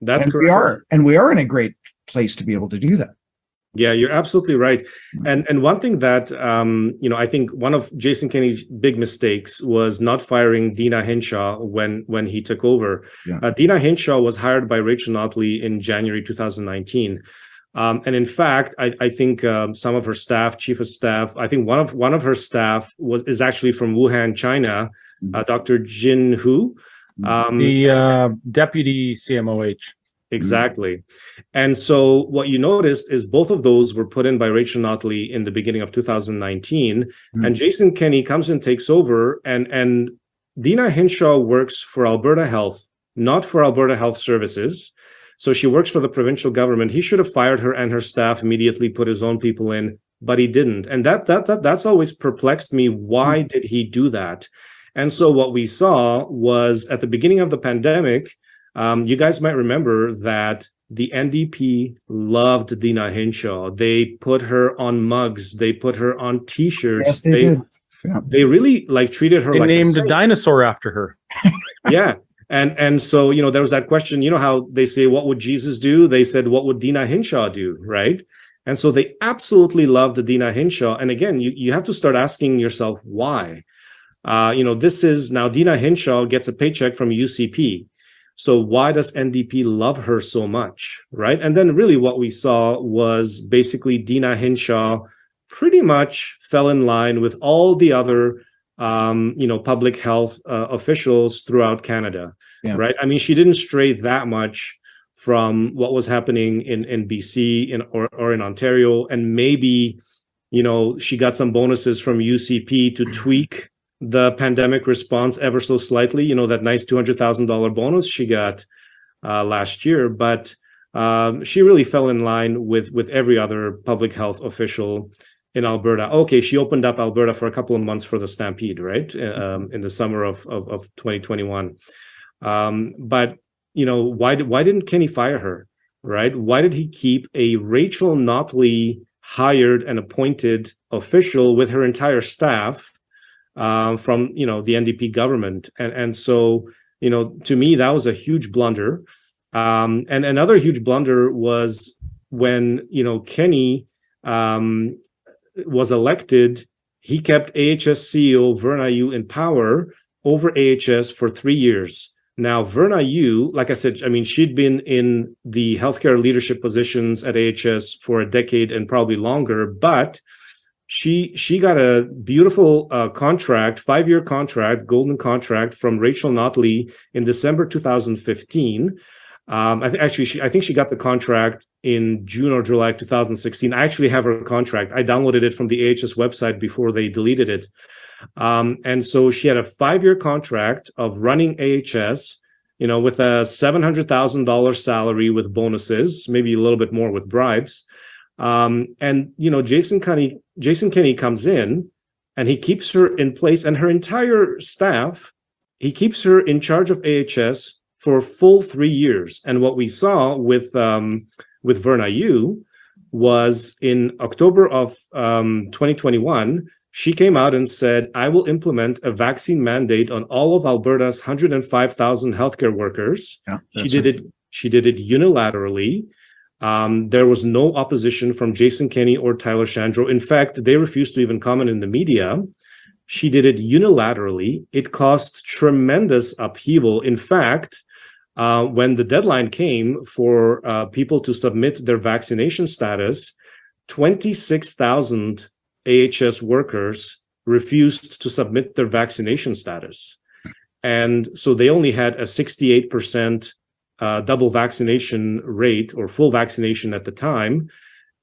that's and correct. we are, and we are in a great place to be able to do that. Yeah, you're absolutely right. And and one thing that um, you know, I think one of Jason Kenney's big mistakes was not firing Deena Hinshaw when when he took over. Yeah. Uh, Deena Hinshaw was hired by Rachel Notley in January 2019. Um, and in fact, I, I think um, some of her staff, chief of staff, I think one of one of her staff was is actually from Wuhan, China, uh, Dr. Jia Hu. Um, The uh, deputy CMOH. Exactly. And so what you noticed is both of those were put in by Rachel Notley in the beginning of 2019. Mm. And Jason Kenney comes and takes over and and Deena Hinshaw works for Alberta Health, not for Alberta Health Services. So she works for the provincial government. He should have fired her and her staff immediately, put his own people in, but he didn't. And that that, that that's always perplexed me. Why did he do that? And so what we saw was at the beginning of the pandemic, um, you guys might remember that the NDP loved Deena Hinshaw. They put her on mugs. They put her on T-shirts. Yes, they did. Yeah. they really like treated her They like named a saint. dinosaur after her. [laughs] yeah. And and so you know there was that question. You know how they say, "What would Jesus do?" They said, "What would Deena Hinshaw do?" Right. And so they absolutely loved Deena Hinshaw. And again, you you have to start asking yourself why. Uh, you know, this is now Deena Hinshaw gets a paycheck from UCP. So why does NDP love her so much, right? And then really what we saw was basically Deena Hinshaw pretty much fell in line with all the other um, you know, public health uh, officials throughout Canada, Yeah. right? I mean, she didn't stray that much from what was happening in in BC in or, or in Ontario, and maybe, you know, she got some bonuses from UCP to tweak the pandemic response ever so slightly. You know, that nice two hundred thousand dollar bonus she got uh, last year, but um, she really fell in line with with every other public health official in Alberta. Okay, she opened up Alberta for a couple of months for the Stampede, right? Um, in the summer of of, of 2021. Um, but you know, why did why didn't Kenney fire her? Right? Why did he keep a Rachel Notley hired and appointed official with her entire staff um, from you know the NDP government? And and so you know, to me, that was a huge blunder. Um, and another huge blunder was when you know Kenney um, was elected. He kept AHS CEO Verna Yu in power over AHS for three years. Now, Verna Yu, like I said, I mean, she'd been in the healthcare leadership positions at AHS for a decade and probably longer, but she she got a beautiful uh, contract, five year contract, golden contract from Rachel Notley in December 2015. Um, I th- actually, she, I think she got the contract in June or July 2016. I actually have her contract. I downloaded it from the AHS website before they deleted it. Um, and so she had a five-year contract of running AHS, you know, with a seven hundred thousand dollars salary with bonuses, maybe a little bit more with bribes. Um, and you know, Jason Kenney, Jason Kenney comes in, and he keeps her in place, and her entire staff. He keeps her in charge of AHS for a full three years. And what we saw with um, with Verna Yu was in October of um, 2021, she came out and said, I will implement a vaccine mandate on all of Alberta's 105,000 healthcare workers. Yeah, she did it. She did it unilaterally. Um, there was no opposition from Jason Kenney or Tyler Shandro. In fact, they refused to even comment in the media. She did it unilaterally. It caused tremendous upheaval. In fact, uh, when the deadline came for uh, people to submit their vaccination status, 26,000 AHS workers refused to submit their vaccination status. And so they only had a 68% uh, double vaccination rate or full vaccination at the time.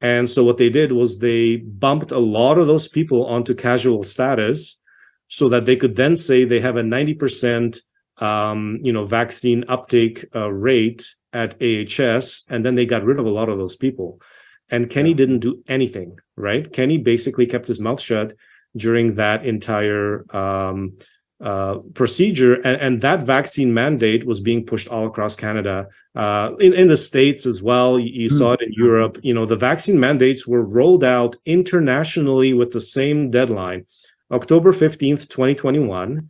And so what they did was they bumped a lot of those people onto casual status so that they could then say they have a 90% um, you know, vaccine uptake uh, rate at AHS, and then they got rid of a lot of those people. And Kenney yeah. didn't do anything, right? Kenney basically kept his mouth shut during that entire um, uh, procedure, and, and, that vaccine mandate was being pushed all across Canada, uh, in, in the states as well. You, you mm-hmm. saw it in Europe. You know, the vaccine mandates were rolled out internationally with the same deadline, October fifteenth, twenty twenty one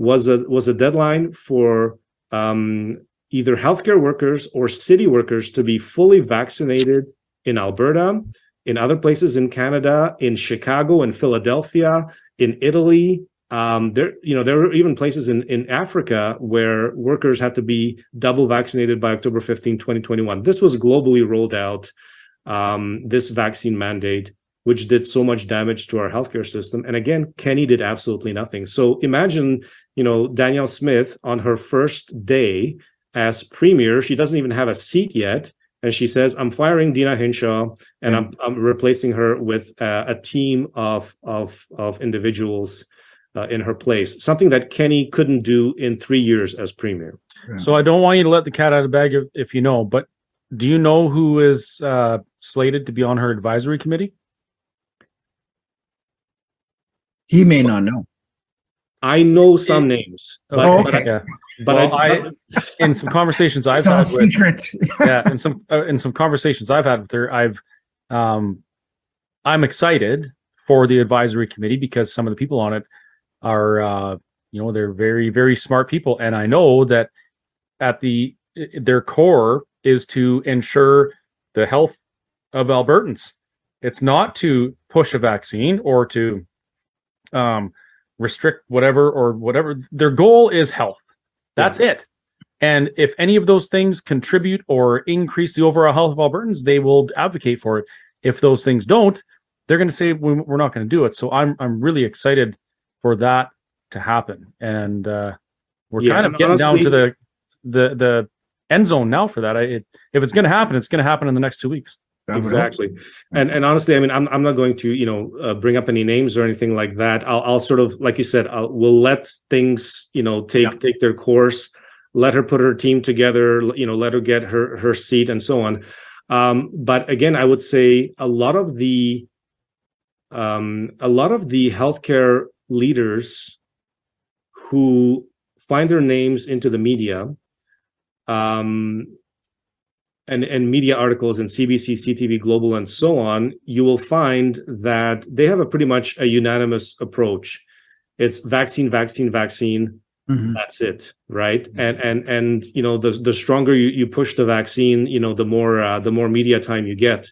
was a was a deadline for um, either healthcare workers or city workers to be fully vaccinated in Alberta, in other places in Canada, in Chicago and Philadelphia, in Italy. Um, there, you know, there were even places in, in Africa where workers had to be double vaccinated by October 15, 2021. This was globally rolled out, um, this vaccine mandate which did so much damage to our healthcare system. And again, Kenney did absolutely nothing. So imagine, you know, Danielle Smith on her first day as premier, she doesn't even have a seat yet. And she says, I'm firing Deena Hinshaw and I'm, I'm replacing her with uh, a team of, of, of individuals uh, in her place, something that Kenney couldn't do in three years as premier. So I don't want you to let the cat out of the bag if, if you know, but do you know who is uh, slated to be on her advisory committee? He may not know. I know some names, but, oh, okay. but, yeah. but well, I, I, in some conversations I've had with, secret. yeah, in some uh, in some conversations I've had with her, I've um, I'm excited for the advisory committee because some of the people on it are uh, you know they're very very smart people, and I know that at the their core is to ensure the health of Albertans. It's not to push a vaccine or to um, restrict whatever or whatever. Their goal is health. That's yeah. it. And if any of those things contribute or increase the overall health of Albertans, they will advocate for it. If those things don't, they're going to say we're not going to do it. So I'm I'm really excited for that to happen, and uh, we're yeah, kind of getting honestly, down to the the the end zone now for that. I, it, if it's going to happen, it's going to happen in the next two weeks. Exactly. And and honestly i mean i'm, I'm not going to you know uh, bring up any names or anything like that. I'll, I'll sort of like you said I'll, we'll let things you know take yeah. take their course let her put her team together you know let her get her her seat and so on. Um, but again i would say a lot of the um, a lot of the healthcare leaders who find their names into the media um, and, and media articles in CBC, CTV Global, and so on, you will find that they have a pretty much a unanimous approach. It's vaccine, vaccine, vaccine. Mm-hmm. That's it, right? Mm-hmm. And and and you know the the stronger you, you push the vaccine, you know the more uh, the more media time you get,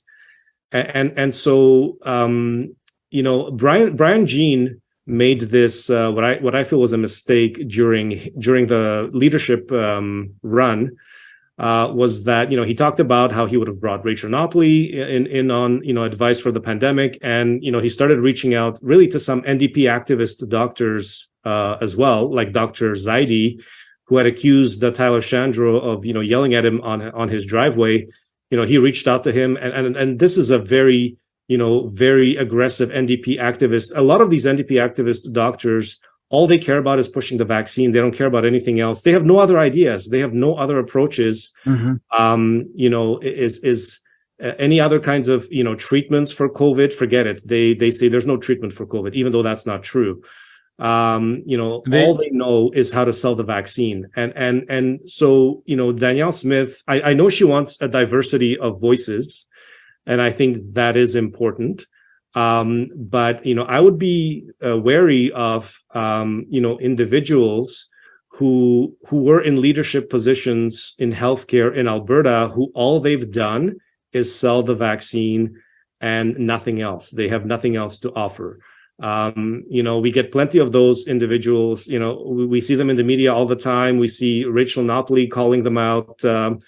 and and, and so um, you know Brian Brian Jean made this uh, what I what I feel was a mistake during during the leadership um, run uh, was that you know he talked about how he would have brought Rachel Notley in in on you know advice for the pandemic, and you know he started reaching out really to some NDP activist doctors uh, as well, like Dr. Zaidi, who had accused the Tyler Shandro of you know yelling at him on on his driveway. You know he reached out to him, and and and this is a very you know very aggressive NDP activists. A lot of these NDP activist doctors all they care about is pushing the vaccine. They don't care about anything else. They have no other ideas. They have no other approaches mm-hmm. um, you know is is uh, any other kinds of you know treatments for covid? Forget it. They they say there's no treatment for covid even though that's not true. Um, you know they, all they know is how to sell the vaccine. And and and so you know danielle smith I, I know she wants a diversity of voices and I think that is important. Um, but you know, I would be uh, wary of um, you know individuals who who were in leadership positions in healthcare in Alberta who all they've done is sell the vaccine and nothing else. They have nothing else to offer. Um, you know, we get plenty of those individuals. You know, we, we, see them in the media all the time. We see Rachel Notley calling them out. Um,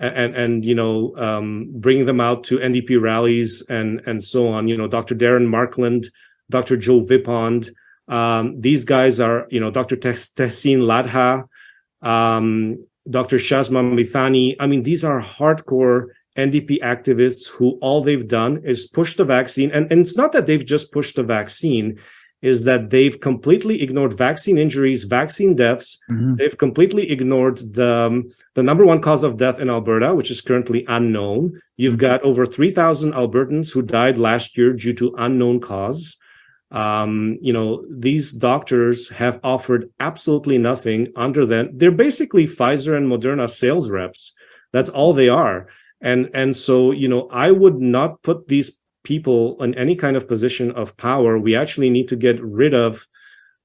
and and you know um, bringing them out to NDP rallies and and so on. You know, Dr. Darren Markland, Dr. Joe Vipond. Um, these guys are you know Dr. Tehseen Ladha, um, Dr. Shazma Mithani. I mean, these are hardcore NDP activists who all they've done is push the vaccine, and and it's not that they've just pushed the vaccine is that they've completely ignored vaccine injuries, vaccine deaths. Mm-hmm. They've completely ignored the, um, the number one cause of death in Alberta, which is currently unknown. You've mm-hmm. got over 3,000 Albertans who died last year due to unknown cause. Um, you know, these doctors have offered absolutely nothing under them. They're basically Pfizer and Moderna sales reps. That's all they are. And, and so, you know, I would not put these people in any kind of position of power, we actually need to get rid of,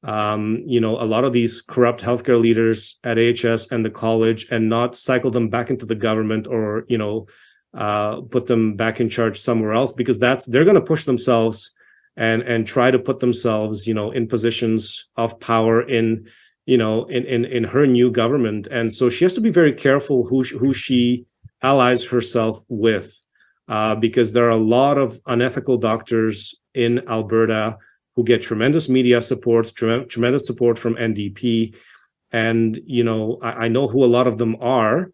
um, you know, a lot of these corrupt healthcare leaders at AHS and the college, and not cycle them back into the government or you know, uh, put them back in charge somewhere else because that's they're going to push themselves and and try to put themselves, you know, in positions of power in you know in in in her new government. And so she has to be very careful who who she allies herself with uh, because there are a lot of unethical doctors in Alberta who get tremendous media support, tre- tremendous support from NDP. And, you know, I, I, know who a lot of them are.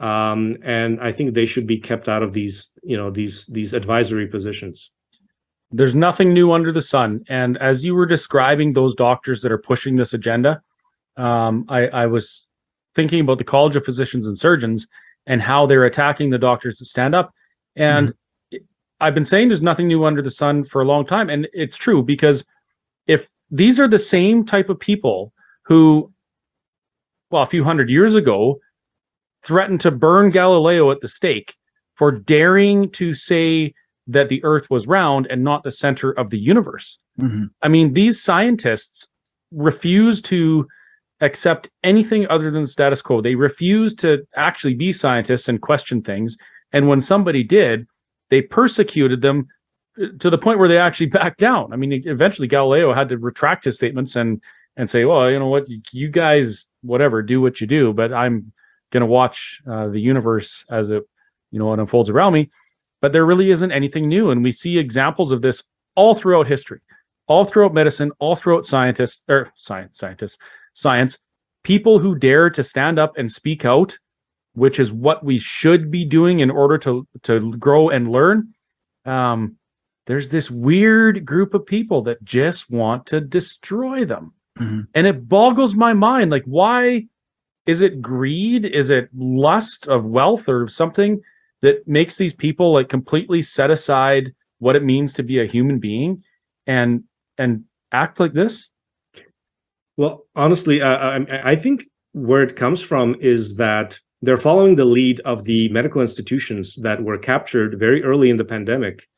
Um, and I think they should be kept out of these, you know, these these advisory positions. There's nothing new under the sun. And as you were describing those doctors that are pushing this agenda, um, I, I was thinking about the College of Physicians and Surgeons and how they're attacking the doctors that stand up and mm-hmm. I've been saying there's nothing new under the sun for a long time. And it's true because if these are the same type of people who, well, a few hundred years ago, threatened to burn Galileo at the stake for daring to say that the earth was round and not the center of the universe. Mm-hmm. I mean, these scientists refuse to accept anything other than the status quo. They refuse to actually be scientists and question things. And when somebody did, they persecuted them uh, to the point where they actually backed down. I mean, eventually Galileo had to retract his statements and and say, well, you know what, you guys, whatever, do what you do, but I'm going to watch uh, the universe as it, you know, it unfolds around me. But there really isn't anything new, and we see examples of this all throughout history, all throughout medicine, all throughout scientists or science, scientists, science. People who dare to stand up and speak out which is what we should be doing in order to to grow and learn. Um, there's this weird group of people that just want to destroy them. Mm-hmm. and it boggles my mind like why is it greed? Is it lust of wealth or something that makes these people like completely set aside what it means to be a human being and and act like this? Well honestly uh, I, I think where it comes from is that they're following the lead of the medical institutions that were captured very early in the pandemic.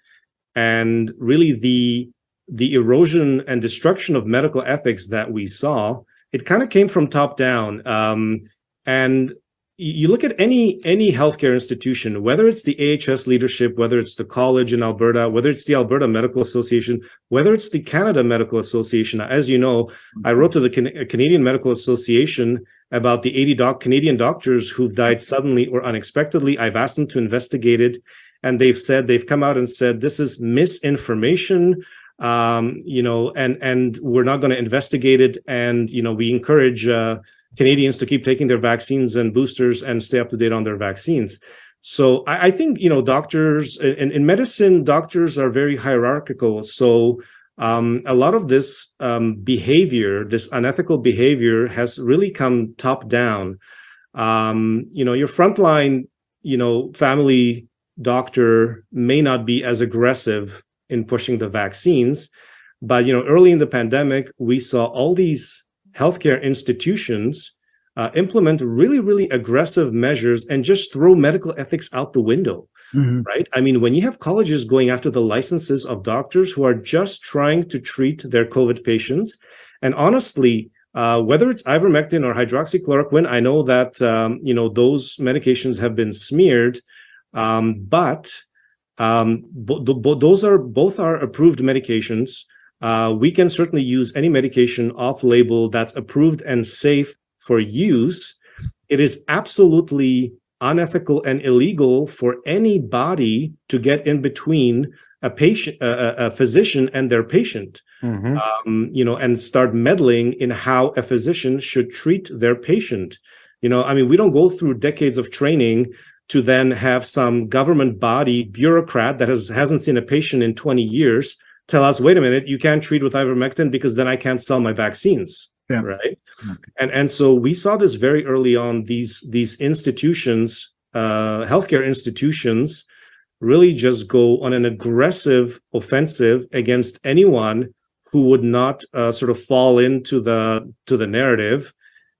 And really the the erosion and destruction of medical ethics that we saw, it kind of came from top down. Um, and you look at any any healthcare institution, whether it's the AHS leadership, whether it's the college in Alberta, whether it's the Alberta Medical Association, whether it's the Canada Medical Association. As you know, I wrote to the Can- Canadian Medical Association about the 80 doc- Canadian doctors who've died suddenly or unexpectedly. I've asked them to investigate it, and they've said they've come out and said this is misinformation. Um, you know, and and we're not going to investigate it, and you know, we encourage. Uh, Canadians to keep taking their vaccines and boosters and stay up to date on their vaccines. So I, I think you know doctors in, in medicine, doctors are very hierarchical. So um, a lot of this um, behavior, this unethical behavior, has really come top down. Um, you know, your frontline, you know, family doctor may not be as aggressive in pushing the vaccines, but you know, early in the pandemic, we saw all these healthcare institutions uh, implement really, really aggressive measures and just throw medical ethics out the window, Mhm. right? I mean, when you have colleges going after the licenses of doctors who are just trying to treat their COVID patients, and honestly, uh, whether it's ivermectin or hydroxychloroquine, I know that um, you know those medications have been smeared, um, but um, bo- bo- those are both are approved medications. Uh, we can certainly use any medication off label that's approved and safe for use. It is absolutely unethical and illegal for anybody to get in between a patient, a, a- physician, and their patient Mhm. um, you know, and start meddling in how a physician should treat their patient. You know, I mean, we don't go through decades of training to then have some government body bureaucrat that has hasn't seen a patient in 20 years tell us, wait a minute, you can't treat with ivermectin because then I can't sell my vaccines. Yeah. Right. And and so we saw this very early on. These these institutions, uh, healthcare institutions, really just go on an aggressive offensive against anyone who would not uh, sort of fall into the to the narrative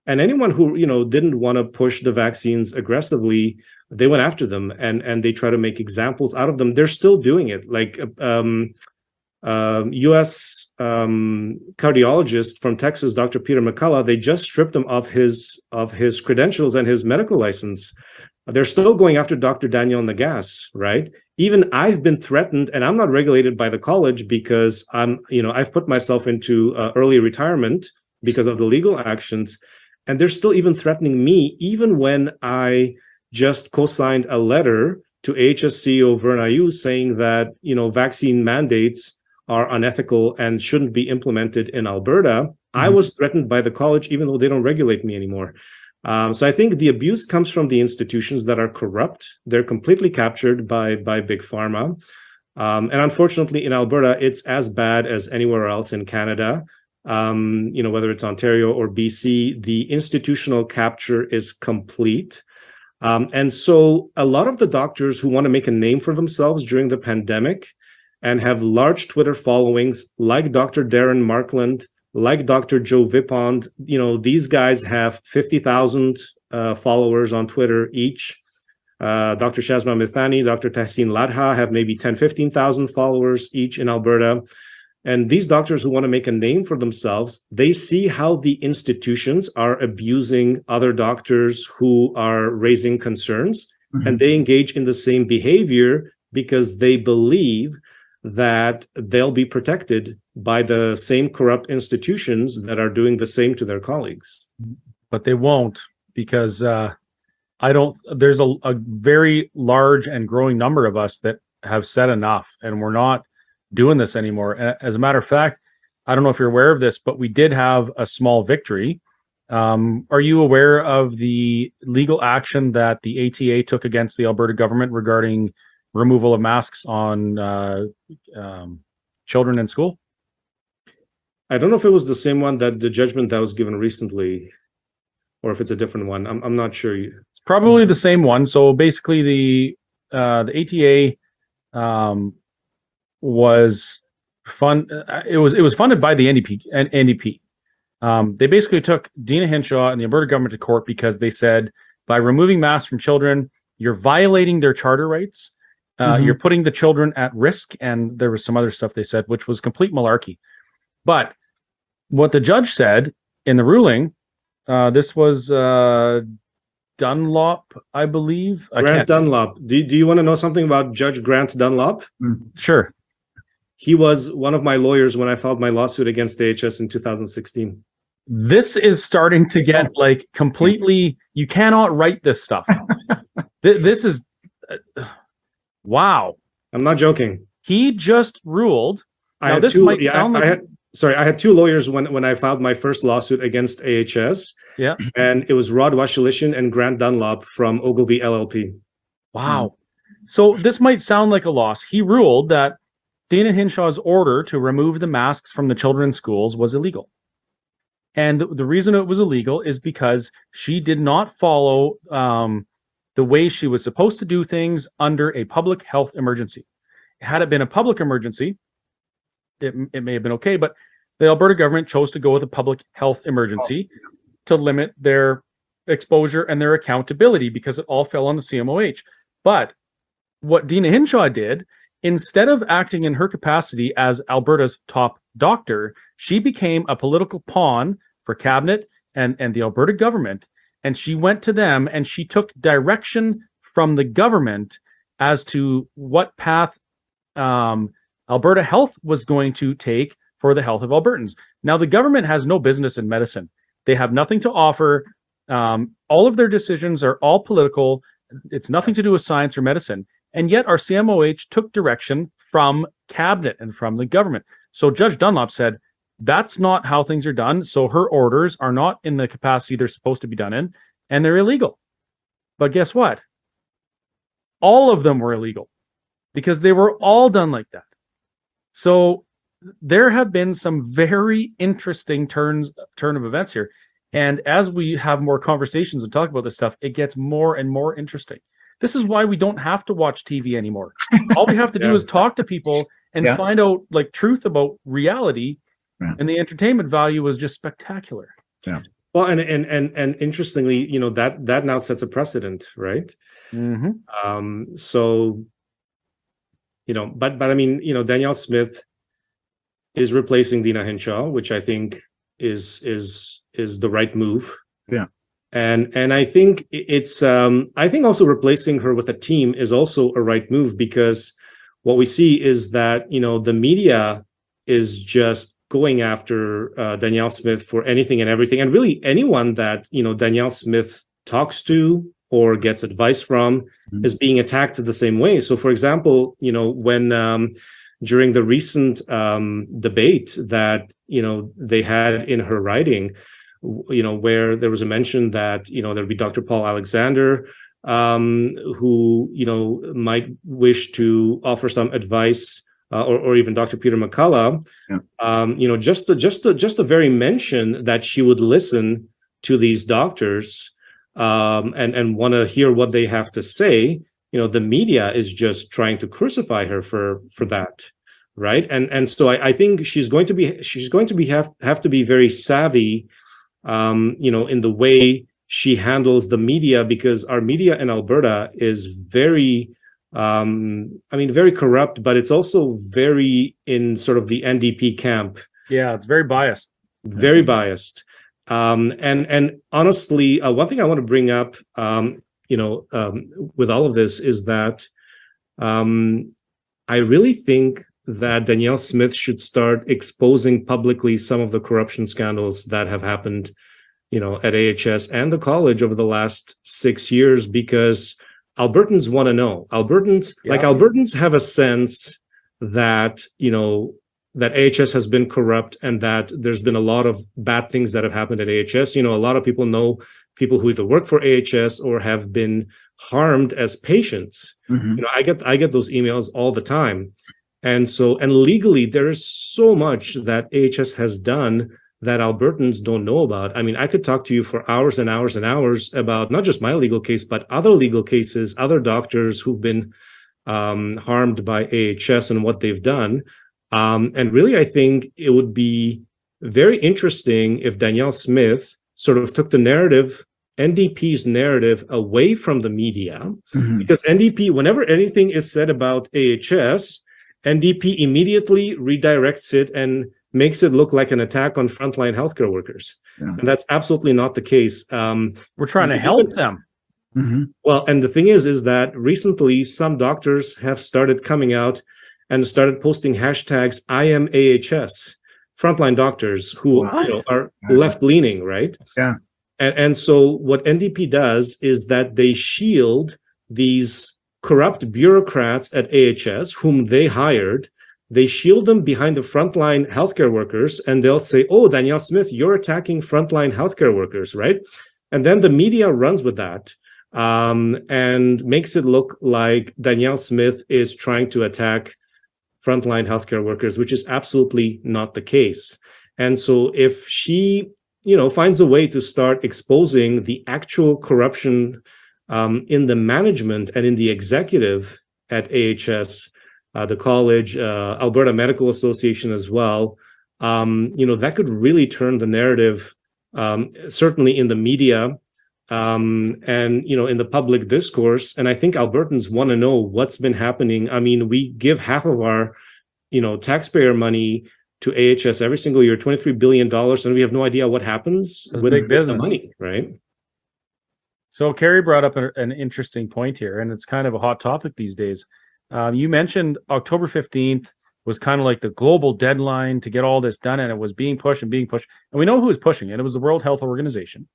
and anyone who you know didn't want to push the vaccines aggressively they went after them and and they try to make examples out of them they're still doing it like um, um, us um, cardiologist from texas dr peter mccullough they just stripped him of his of his credentials and his medical license. They're still going after dr daniel Nagase right? Even I've been threatened, and I'm not regulated by the college because I'm, you know, I've put myself into uh, early retirement because of the legal actions, and they're still even threatening me, even when I just co-signed a letter to HSCO Verna Yu saying that you know vaccine mandates are unethical and shouldn't be implemented in Alberta. I Mhm. was threatened by the college, even though they don't regulate me anymore. Um, so I think the abuse comes from the institutions that are corrupt. They're completely captured by by big pharma, um, and unfortunately, in Alberta, it's as bad as anywhere else in Canada. Um, you know, whether it's Ontario or BC, the institutional capture is complete. Um, and so, a lot of the doctors who want to make a name for themselves during the pandemic and have large Twitter followings, like Dr. Darren Markland, like Dr. Joe Vipond, you know, these guys have 50,000 uh, followers on Twitter each. Uh, Dr. Shazma Mithani, Dr. Tehseen Ladha have maybe 10, 15,000 followers each in Alberta. And these doctors who want to make a name for themselves, they see how the institutions are abusing other doctors who are raising concerns, and they engage in the same behavior because they believe that they'll be protected by the same corrupt institutions that are doing the same to their colleagues. but they won't because uh, I don't. There's a, a very large and growing number of us that have said enough, and we're not doing this anymore. As a matter of fact, I don't know if you're aware of this, but we did have a small victory. Um, are you aware of the legal action that the ATA took against the Alberta government regarding removal of masks on uh, um, children in school? I don't know if it was the same one that the judgment that was given recently, or if it's a different one. I'm I'm not sure. It's probably the same one. So basically, the uh, the ATA um, was fun. uh, It was it was funded by the NDP and NDP. Um, they basically took Deena Hinshaw and the Alberta government to court because they said by removing masks from children, you're violating their charter rights. Uh, Mhm. You're putting the children at risk, and there was some other stuff they said, which was complete malarkey. But what the judge said in the ruling, uh, this was uh, Dunlop, I believe. I Grant can't. Dunlop. Do, do you want to know something about Judge Grant Dunlop? Sure. He was one of my lawyers when I filed my lawsuit against the HS in 2016. This is starting to get like completely. You cannot write this stuff. [laughs] Th- this is. uh, wow. I'm not joking. He just ruled. I Now, had this two. might yeah, sound I, like- I had. Sorry, I had two lawyers when when I filed my first lawsuit against AHS. Yeah. and it was Rod Wasylyshyn and Grant Dunlop from Ogilvie LLP. Wow. So this might sound like a loss. He ruled that Deena Hinshaw's order to remove the masks from the children's schools was illegal. And the, the reason it was illegal is because she did not follow um, the way she was supposed to do things under a public health emergency. Had it been a public emergency, it, it may have been okay, but the Alberta government chose to go with a public health emergency oh, to limit their exposure and their accountability because it all fell on the CMOH. But what Deena Hinshaw did, instead of acting in her capacity as Alberta's top doctor, she became a political pawn for cabinet and, and the Alberta government. And she went to them and she took direction from the government as to what path um, Alberta Health was going to take for the health of Albertans. Now, the government has no business in medicine. They have nothing to offer. Um, all of their decisions are all political. It's nothing to do with science or medicine. And yet, our CMOH took direction from cabinet and from the government. So, Judge Dunlop said, that's not how things are done. So, her orders are not in the capacity they're supposed to be done in, and they're illegal. But guess what? All of them were illegal because they were all done like that. So there have been some very interesting turns turn of events here. And as we have more conversations and talk about this stuff, it gets more and more interesting. This is why we don't have to watch TV anymore. All we have to do [laughs] is talk to people and Yeah. find out like truth about reality. Yeah. And the entertainment value was just spectacular. Yeah. Well, and and and and interestingly, you know that that now sets a precedent, right? Mm-hmm. Um, so, you know, but but I mean, you know, Danielle Smith is replacing Deena Hinshaw, which I think is is is the right move. Yeah. And and I think it's um I think also replacing her with a team is also a right move because what we see is that you know the media is just going after uh, Danielle Smith for anything and everything, and really anyone that you know Danielle Smith talks to or gets advice from Mhm. is being attacked the same way. So, for example, you know when um, during the recent um, debate that you know they had in her writing, you know where there was a mention that you know there'd be Dr. Paul Alexander um, who you know might wish to offer some advice, uh, or or even Dr. Peter McCullough. Yeah. Um, you know, just the, just the, just the very mention that she would listen to these doctors um, and and want to hear what they have to say. You know, the media is just trying to crucify her for for that, right? And and so I, I think she's going to be she's going to be have have to be very savvy, um, you know, in the way she handles the media because our media in Alberta is very um i mean very corrupt but it's also very in sort of the ndp camp Yeah, it's very biased. very biased um and and honestly uh, one thing i want to bring up um you know um with all of this is that um i really think that danielle smith should start exposing publicly some of the corruption scandals that have happened you know at ahs and the college over the last six years because albertans want to know albertans like albertans have a sense that you know that AHS has been corrupt and that there's been a lot of bad things that have happened at AHS. You know, a lot of people know people who either work for AHS or have been harmed as patients. Mhm. You know, I get I get those emails all the time. And so and legally there is so much that AHS has done that Albertans don't know about. I mean, I could talk to you for hours and hours and hours about not just my legal case, but other legal cases, other doctors who've been um, harmed by AHS and what they've done. Um, and really, I think it would be very interesting if Danielle Smith sort of took the narrative, NDP's narrative, away from the media, Mhm. because NDP, whenever anything is said about AHS, NDP immediately redirects it and makes it look like an attack on frontline healthcare workers. Yeah. And that's absolutely not the case. Um, We're trying to Even- help them. Mhm. well, and the thing is, is that recently some doctors have started coming out and started posting hashtags I am AHS, frontline doctors who you know, are left leaning, right? Yeah. And, and so what NDP does is that they shield these corrupt bureaucrats at AHS, whom they hired. They shield them behind the frontline healthcare workers, and they'll say, "Oh, Danielle Smith, you're attacking frontline healthcare workers, right?" And then the media runs with that um, and makes it look like Danielle Smith is trying to attack frontline healthcare workers, which is absolutely not the case. And so if she, you know, finds a way to start exposing the actual corruption um, in the management and in the executive at AHS, uh, the college, uh, Alberta Medical Association as well, um, you know, that could really turn the narrative, um, certainly in the media, um, and you know in the public discourse and i think albertans want to know what's been happening i mean we give half of our you know taxpayer money to ahs every single year 23 billion dollars and we have no idea what happens That's with big the business. money right So Kerry brought up an interesting point here, and it's kind of a hot topic these days. Um, you mentioned October 15th was kind of like the global deadline to get all this done, and it was being pushed and being pushed. And we know who was pushing it. It was the World Health Organization,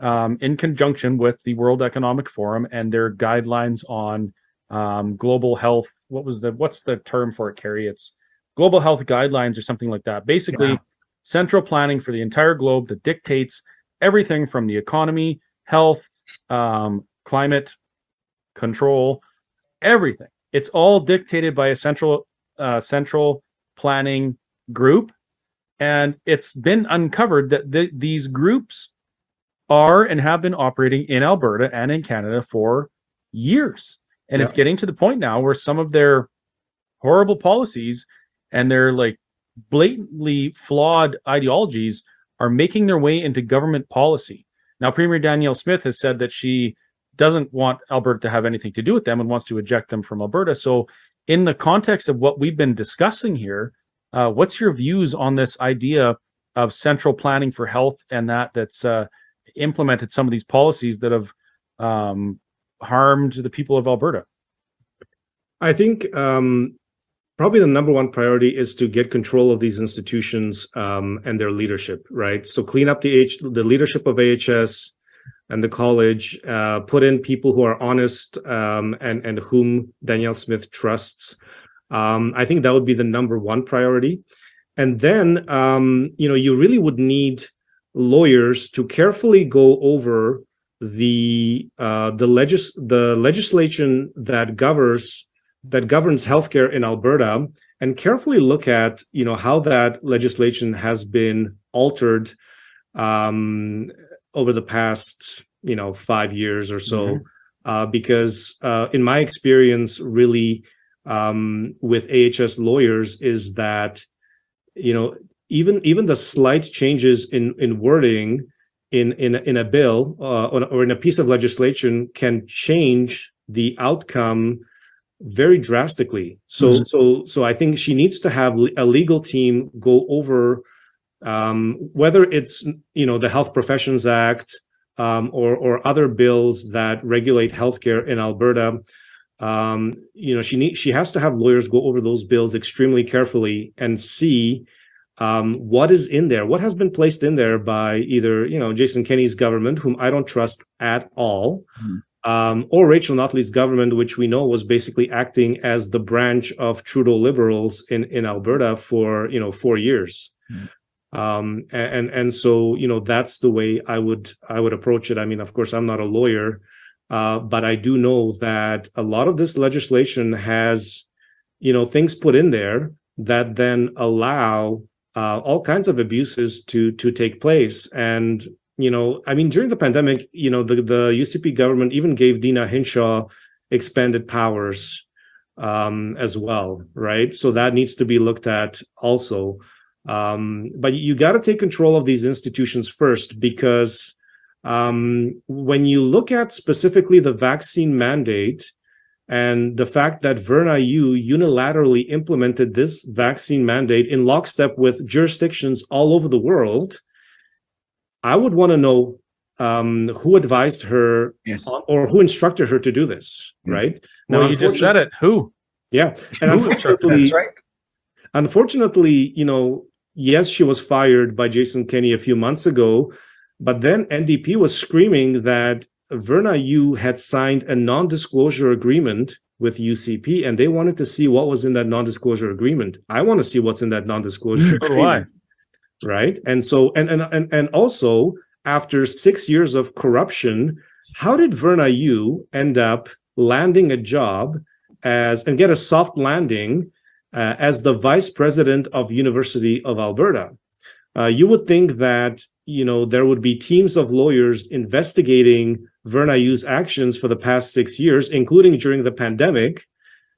um, in conjunction with the World Economic Forum and their guidelines on um, global health. What was the what's the term for it, Carrie? It's global health guidelines or something like that. Basically, Yeah. central planning for the entire globe that dictates everything from the economy, health, um, climate control, everything. It's all dictated by a central uh, central planning group, and it's been uncovered that th- these groups are and have been operating in Alberta and in Canada for years, and it's getting to the point now where some of their horrible policies and their like blatantly flawed ideologies are making their way into government policy. Now, Premier Danielle Smith has said that she doesn't want Alberta to have anything to do with them and wants to eject them from Alberta. So, in the context of what we've been discussing here, uh, what's your views on this idea of central planning for health and that that's uh, implemented some of these policies that have um, harmed the people of Alberta? I think um, probably the number one priority is to get control of these institutions um, and their leadership, right? So clean up the H- the leadership of AHS and the college, uh, put in people who are honest um, and and whom Danielle Smith trusts. Um, I think that would be the number one priority, and then um, you know you really would need lawyers to carefully go over the uh, the legis the legislation that governs that governs healthcare in Alberta and carefully look at you know how that legislation has been altered um, over the past you know five years or so Mhm. uh, because uh, in my experience really um, with AHS lawyers is that you know even even the slight changes in in wording in in in a bill uh, or, in a piece of legislation can change the outcome very drastically. So Mhm. so so I think she needs to have a legal team go over um, whether it's you know the Health Professions Act um, or or other bills that regulate healthcare in Alberta. Um, you know she need she has to have lawyers go over those bills extremely carefully and see um, what is in there, what has been placed in there by either you know Jason Kenney's government, whom I don't trust at all, Hmm. um, or Rachel Notley's government, which we know was basically acting as the branch of Trudeau Liberals in in Alberta for you know four years. Hmm. Um, and and so you know that's the way I would I would approach it. I mean, of course, I'm not a lawyer, uh, but I do know that a lot of this legislation has you know things put in there that then allow uh, all kinds of abuses to to take place. And you know i mean during the pandemic you know the the ucp government even gave Deena Hinshaw expanded powers um as well right? So that needs to be looked at also um but you got to take control of these institutions first because um when you look at specifically the vaccine mandate and the fact that Verna Yu unilaterally implemented this vaccine mandate in lockstep with jurisdictions all over the world, I would want to know um, who advised her Yes. or who instructed her to do this, Mm. right? Well, you just said it. Who? Yeah, and unfortunately, That's right. unfortunately, you know, yes, she was fired by Jason Kenney a few months ago, but then NDP was screaming that Verna Yu had signed a non-disclosure agreement with UCP, and they wanted to see what was in that non-disclosure agreement. I want to see what's in that do I. [laughs] agreement, right? And so, and and and and also, after six years of corruption, how did Verna Yu end up landing a job as and get a soft landing uh, as the vice president of University of Alberta. Uh, you would think that you know there would be teams of lawyers investigating Verna Yu's actions for the past six years, including during the pandemic,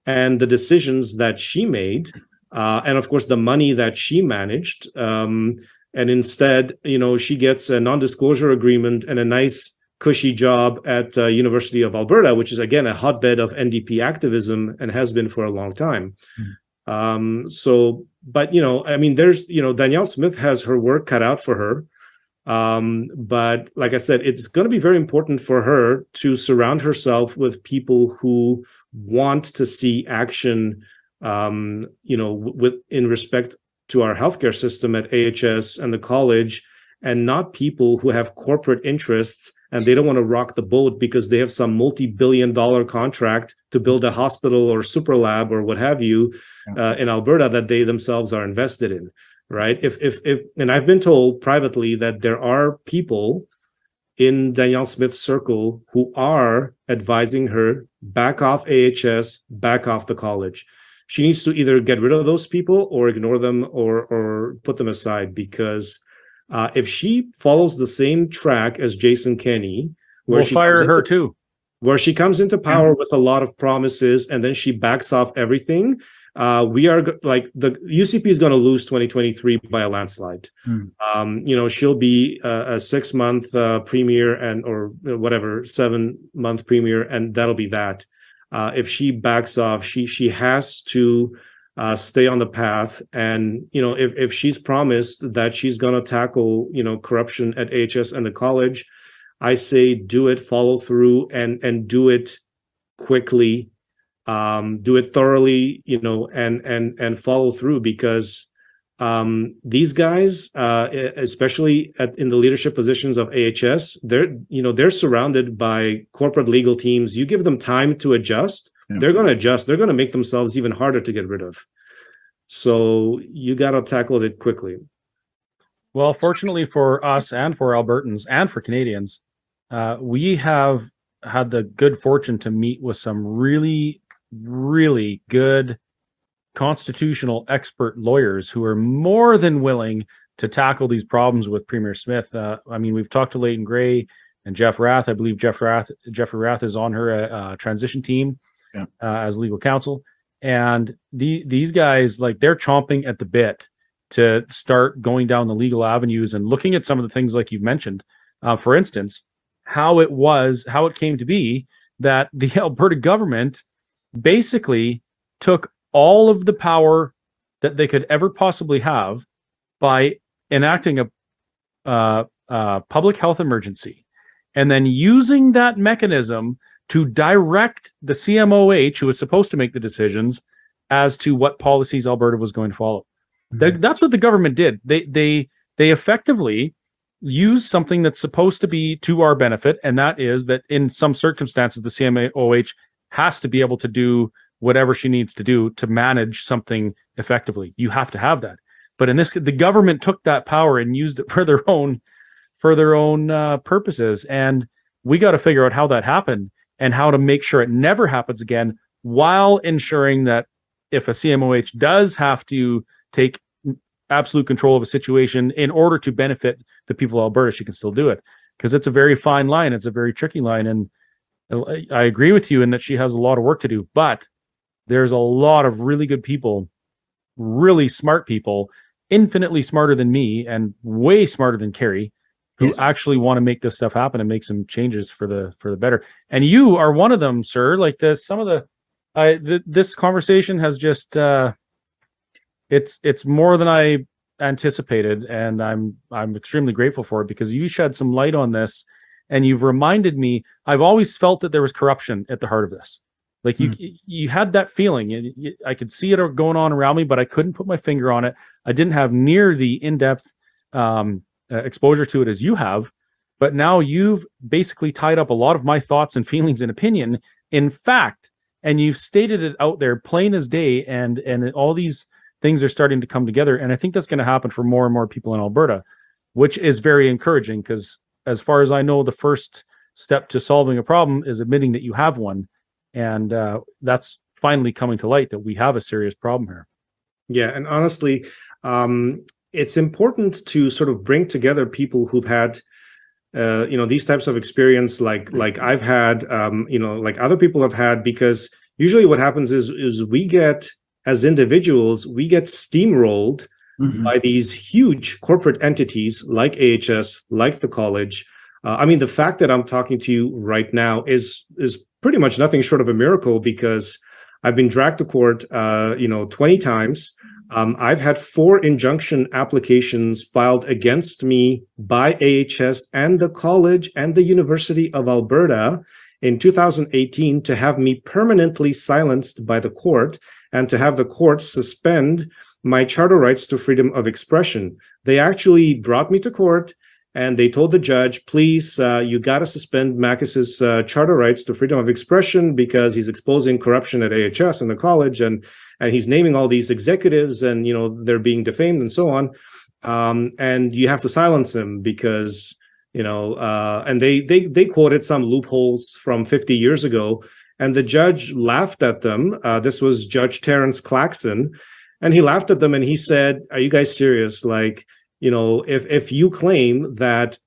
and the decisions that she made, uh, and of course the money that she managed. Um, and instead, you know, she gets a non-disclosure agreement and a nice cushy job at uh, University of Alberta, which is again a hotbed of NDP activism and has been for a long time. Mm. Um, so, but you know, I mean, there's you know, Danielle Smith has her work cut out for her. Um, but like I said, it's going to be very important for her to surround herself with people who want to see action. Um, you know, with in respect to our healthcare system at AHS and the college, and not people who have corporate interests and they don't want to rock the boat because they have some multi-billion dollar contract to build a hospital or super lab or what have you uh, in Alberta that they themselves are invested in right? If if if and I've been told privately that there are people in Danielle Smith's circle who are advising her back off AHS back off the college. She needs to either get rid of those people or ignore them or or put them aside because uh, if she follows the same track as Jason Kenney, where we'll she fire her into, too, where she comes into power with a lot of promises and then she backs off everything, uh, we are like the UCP is going to lose 2023 by a landslide. Hmm. Um, you know, she'll be a, a six month uh, premier and or whatever seven month premier, and that'll be that. Uh, if she backs off, she she has to uh, stay on the path. And you know, if if she's promised that she's going to tackle you know corruption at hs and the college, I say do it, follow through, and and do it quickly, um, do it thoroughly, you know, and and and follow through because um, these guys, uh, especially at, in the leadership positions of AHS, they're you know they're surrounded by corporate legal teams. You give them time to adjust yeah. they're going to adjust. They're going to make themselves even harder to get rid of. So you got to tackle it quickly. Well, fortunately for us and for Albertans and for Canadians, uh, we have had the good fortune to meet with some really, really good constitutional expert lawyers who are more than willing to tackle these problems with Premier Smith. Uh, I mean, we've talked to Leighton Grey and Jeff Rath. I believe Jeff Rath, Jeffrey Rath is on her uh transition team yeah. uh, as legal counsel. And the these guys like they're chomping at the bit to start going down the legal avenues and looking at some of the things like you've mentioned. Uh, for instance, how it was, how it came to be that the [laughs] Alberta government basically took all of the power that they could ever possibly have by enacting a uh, uh, public health emergency and then using that mechanism to direct the CMOH, who was supposed to make the decisions, as to what policies Alberta was going to follow. Mm-hmm. That's what the government did. They they they effectively used something that's supposed to be to our benefit, and that is that in some circumstances the CMOH has to be able to do whatever she needs to do to manage something effectively. You have to have that. But in this, the government took that power and used it [laughs] for their own for their own uh, purposes, and we got to figure out how that happened and how to make sure it never happens again while ensuring that if a CMOH does have to take absolute control of a situation in order to benefit the people of Alberta, she can still do it because it's a very fine line. It's a very tricky line. And I agree with you in that she has a lot of work to do, but there's a lot of really good people, really smart people, infinitely smarter than me and way smarter than Kerry who yes. actually want to make this stuff happen and make some changes for the for the better. And you are one of them, sir. Like the some of the I th- this conversation has just uh it's it's more than I anticipated and I'm I'm extremely grateful for it because you shed some light on this and you've reminded me I've always felt that there was corruption at the heart of this. Like you mm. you had that feeling and I could see it going on around me but I couldn't put my finger on it. I didn't have near the in-depth um uh, exposure to it as you have, but now you've basically tied up a lot of my thoughts and feelings and opinion in fact, and you've stated it out there plain as day, and and all these things are starting to come together, and I think that's going to happen for more and more people in Alberta, which is very encouraging because as far as I know, the first step to solving a problem is admitting that you have one, and uh, that's finally coming to light that we have a serious problem here. Yeah, and honestly, um, it's important to sort of bring together people who've had uh, you know these types of experience like like i've had um, you know like other people have had because usually what happens is is we get as individuals we get steamrolled mm-hmm. by these huge corporate entities like ahs like the college Uh, I mean, the fact that I'm talking to you right now is is pretty much nothing short of a miracle because I've been dragged to court, uh, you know, 20 times. Um, I've had four injunction applications filed against me by AHS and the college and the University of Alberta in 2018 to have me permanently silenced by the court and to have the court suspend my charter rights to freedom of expression. They actually brought me to court and they told the judge, please, uh, you got to suspend Makis's uh, charter rights to freedom of expression because he's exposing corruption at AHS and the college, and and he's naming all these executives, and you know they're being defamed and so on, um, and you have to silence them because you know, uh, and they they they quoted some loopholes from 50 years ago, and the judge laughed at them. Uh, this was Judge Terrence Claxon, and he laughed at them and he said, "Are you guys serious? Like." You know, if if you claim that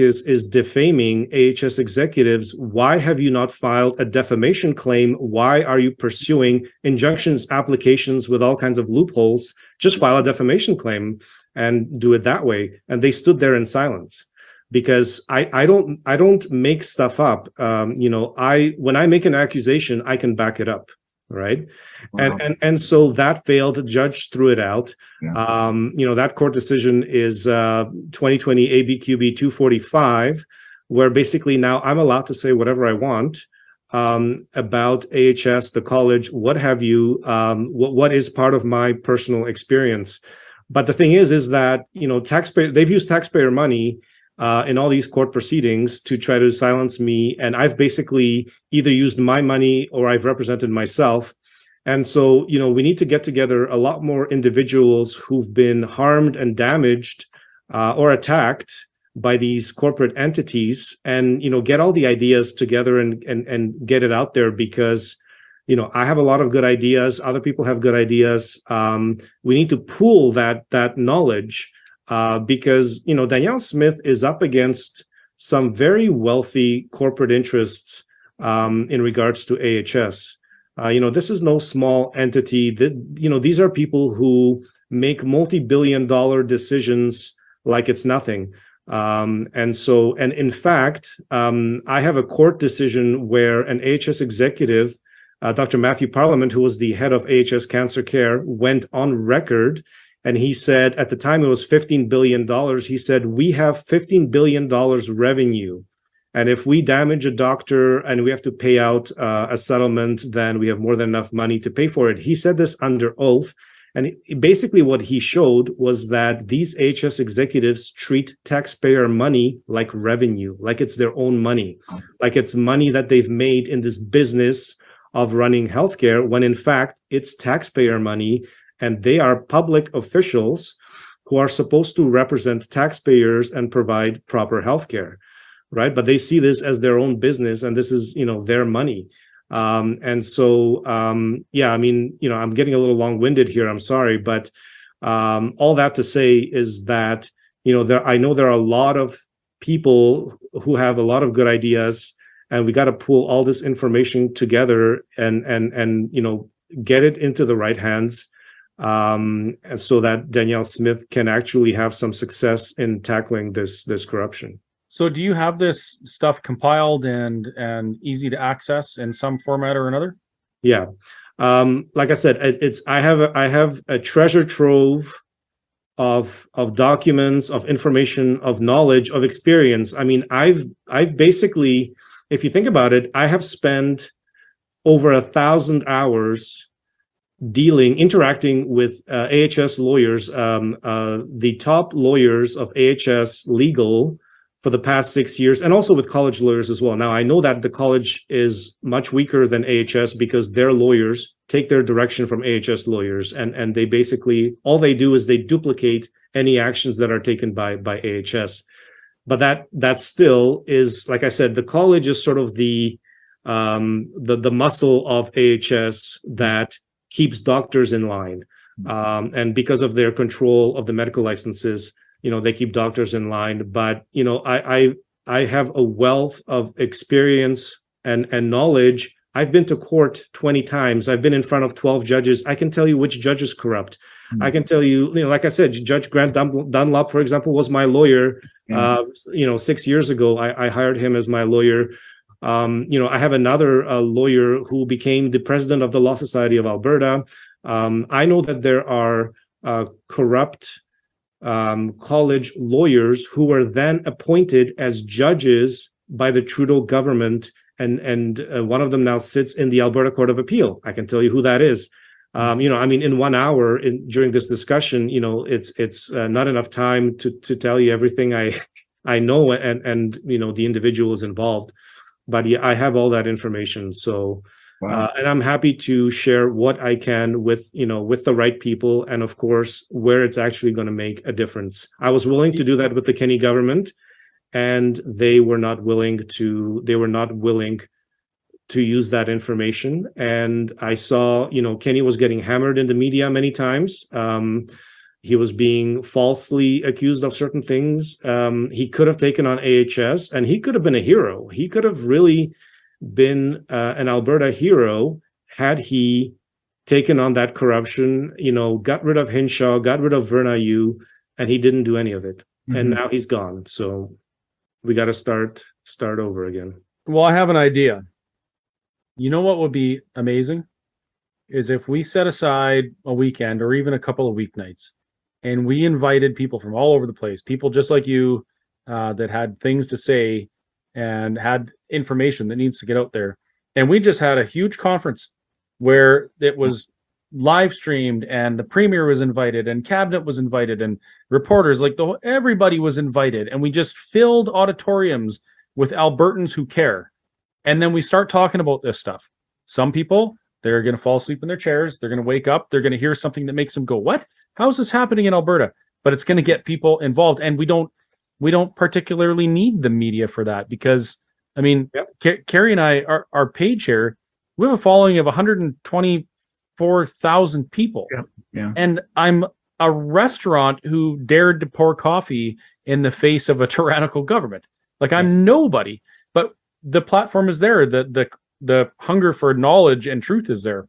is is defaming AHS executives, why have you not filed a defamation claim? Why are you pursuing injunctions applications with all kinds of loopholes? Just file a defamation claim and do it that way. And they stood there in silence because I I don't I don't make stuff up. Um, you know, I when I make an accusation, I can back it up right wow. and and and so that failed the judge threw it out yeah. um you know that court decision is uh 2020 abqb 245 where basically now i'm allowed to say whatever i want um about ahs the college what have you um what, what is part of my personal experience but the thing is is that you know taxpayer they've used taxpayer money uh, in all these court proceedings to try to silence me. And I've basically either used my money or I've represented myself. And so, you know, we need to get together a lot more individuals who've been harmed and damaged uh, or attacked by these corporate entities and, you know, get all the ideas together and, and, and get it out there because, you know, I have a lot of good ideas. Other people have good ideas. Um, we need to pool that, that knowledge uh, because you know Danielle Smith is up against some very wealthy corporate interests um, in regards to AHS. Uh, you know, this is no small entity. That you know, these are people who make multi-billion-dollar decisions like it's nothing. Um, and so, and in fact, um, I have a court decision where an AHS executive, uh, Dr. Matthew Parliament, who was the head of AHS Cancer Care, went on record and he said at the time it was $15 billion. He said, We have $15 billion revenue. And if we damage a doctor and we have to pay out uh, a settlement, then we have more than enough money to pay for it. He said this under oath. And basically, what he showed was that these HS executives treat taxpayer money like revenue, like it's their own money, like it's money that they've made in this business of running healthcare, when in fact it's taxpayer money and they are public officials who are supposed to represent taxpayers and provide proper health care right? But they see this as their own business and this is you know their money. Um, and so um, yeah i mean you know i'm getting a little long-winded here i'm sorry but um, all that to say is that you know there i know there are a lot of people who have a lot of good ideas and we got to pull all this information together and and and you know get it into the right hands um, and so that Danielle Smith can actually have some success in tackling this this corruption. So, do you have this stuff compiled and and easy to access in some format or another? Yeah, um, like I said, it, it's I have a, I have a treasure trove of of documents, of information, of knowledge, of experience. I mean, I've I've basically, if you think about it, I have spent over a thousand hours dealing, interacting with uh, AHS lawyers, um, uh, the top lawyers of AHS legal for the past six years, and also with college lawyers as well. Now, I know that the college is much weaker than AHS because their lawyers take their direction from AHS lawyers, and and they basically all they do is they duplicate any actions that are taken by by AHS. But that that still is, like I said, the college is sort of the um, the the muscle of AHS that keeps doctors in line. Mm-hmm. Um, and because of their control of the medical licenses, you know, they keep doctors in line. But, you know, I, I, I have a wealth of experience and, and knowledge I've been to court 20 times. I've been in front of 12 judges. I can tell you which judge is corrupt. Hmm. I can tell you, you know, like I said, Judge Grant Dun- Dunlop, for example, was my lawyer. Yeah. Uh, you know, six years ago, I, I hired him as my lawyer. Um, you know, I have another uh, lawyer who became the president of the Law Society of Alberta. Um, I know that there are uh, corrupt um, college lawyers who were then appointed as judges by the Trudeau government, and and uh, one of them now sits in the Alberta Court of Appeal. I can tell you who that is. Um, you know, I mean, in one hour in, during this discussion, you know, it's it's uh, not enough time to to tell you everything I [laughs] I know and and you know the individuals involved, but yeah, I have all that information. So Wow. uh, and I'm happy to share what I can with you know with the right people, and of course where it's actually going to make a difference. I was willing to do that with the Kenney government, and they were not willing to. They were not willing to use that information. And I saw, you know, Kenney was getting hammered in the media many times. Um, he was being falsely accused of certain things. Um, he could have taken on AHS, and he could have been a hero. He could have really been uh, an Alberta hero had he taken on that corruption, you know, got rid of Hinshaw, got rid of Verna Yu, and he didn't do any of it. And Mhm. now he's gone. So we got to start start over again. Well, I have an idea. You know what would be amazing is if we set aside a weekend or even a couple of weeknights and we invited people from all over the place, people just like you uh, that had things to say and had information that needs to get out there. And we just had a huge conference where it was live streamed and the premier was invited and cabinet was invited and reporters like the everybody was invited and we just filled auditoriums with Albertans who care. And then we start talking about this stuff. Some people, they're going to fall asleep in their chairs. They're going to wake up. They're going to hear something that makes them go, "What? How's this happening in Alberta?" But it's going to get people involved, and we don't we don't particularly need the media for that because, I mean, Yep. Ca- Kerry and I, our our page here, we have a following of 124,000 people. Yeah, yeah. And I'm a restaurant who dared to pour coffee in the face of a [laughs] tyrannical government. Like I'm nobody, but the platform is there. The the the hunger for knowledge and truth is there.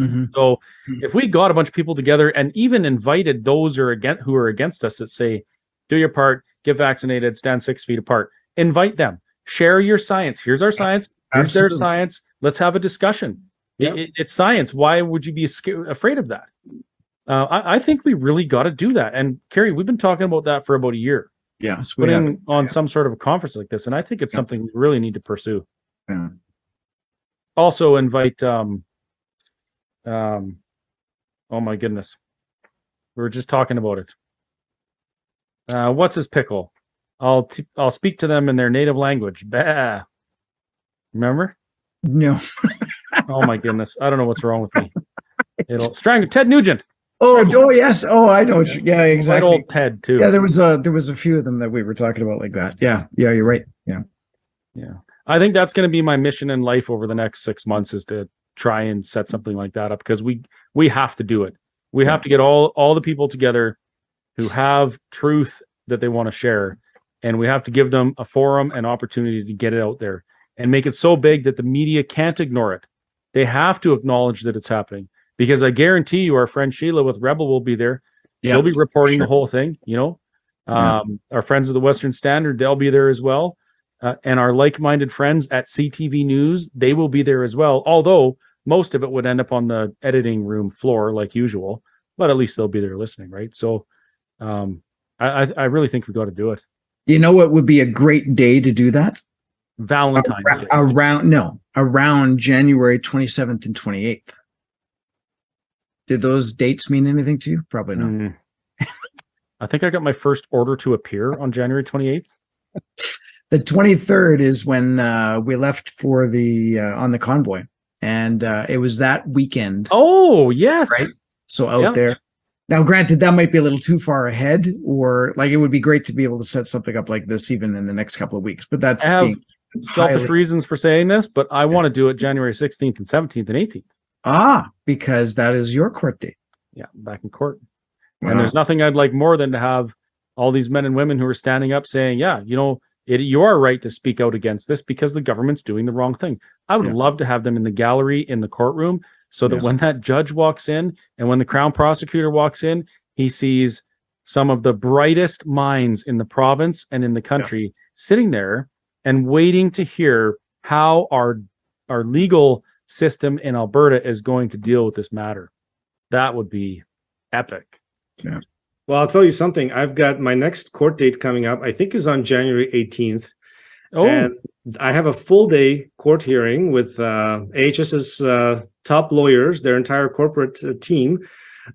Mhm. So Mhm. if we got a bunch of people together and even invited those who are against who are against us that say, do your part, get vaccinated, stand six feet apart, invite them, share your science. Here's our science. Here's their science. Let's have a discussion. It- it- it's science. Why would you be sca- afraid of that? Uh, I, I think we really got to do that. And Kerry, we've been talking about that for about a year, Yes, putting on yeah. some sort of a conference like this. And I think it's Yeah. something we really need to pursue. Yeah. Also invite, um, um, oh my goodness, we were just talking about it. Uh, what's his pickle? I'll t- I'll speak to them in their native language. Bah. Remember? No. [laughs] Oh my goodness, I don't know what's wrong with me. [laughs] It'll strangle Ted Nugent. Oh, oh yes. Oh, I know. Yeah, exactly. old Ted too. Yeah, there was a there was a few of them that we were talking about like that. Yeah, yeah, you're right. Yeah. Yeah. I think that's going to be my mission in life over the next six months is to try and set something like that up because we we have to do it. We have to get all all the people together who have truth that they want to share, and we have to give them a forum and opportunity to get it out there and make it so big that the media can't ignore it. They have to acknowledge that it's happening because I guarantee you, our friend Sheila with Rebel will be there. Yeah. She'll be reporting the whole thing. You know, Yeah. um, our friends of the Western Standard, they'll be there as well uh, and our like-minded friends at CTV News, they will be there as well. Although most of it would end up on the editing room floor like usual, but at least they'll be there listening, right? So, um, I I, really think we've got to do it. You know what would be a great day to do that? Valentine's Ar- Day. around no, around January 27th and 28th. Did those dates mean anything to you? Probably not. Mm. I think I got my first order to appear on January 28th. [laughs] The 23rd is when uh, we left for the uh, on the convoy, and uh, it was that weekend. Oh yes, Right. So out Yeah. there. Now, granted, that might be a little too far ahead, or like it would be great to be able to set something up like this even in the next couple of weeks. But that's I have being selfish highly- reasons for saying this, but I want to do it January 16th and 17th and 18th. ah because that is your court date. Yeah, back in court. Wow. And there's nothing I'd like more than to have all these men and women who are standing up saying, "Yeah, you know, it, you are right to speak out against this because the government's doing the wrong thing. I would Yeah. love to have them in the gallery in the courtroom so that Yes. when that judge walks in and when the crown prosecutor walks in, he sees some of the brightest minds in the province and in the country sitting there and waiting to hear how our our legal system in Alberta is going to deal with this matter. That would be epic. Well, I'll tell you something. I've got my next court date coming up. I think is on January 18th. Oh, And I have a full day court hearing with uh, AHS's uh, top lawyers, their entire corporate uh, team.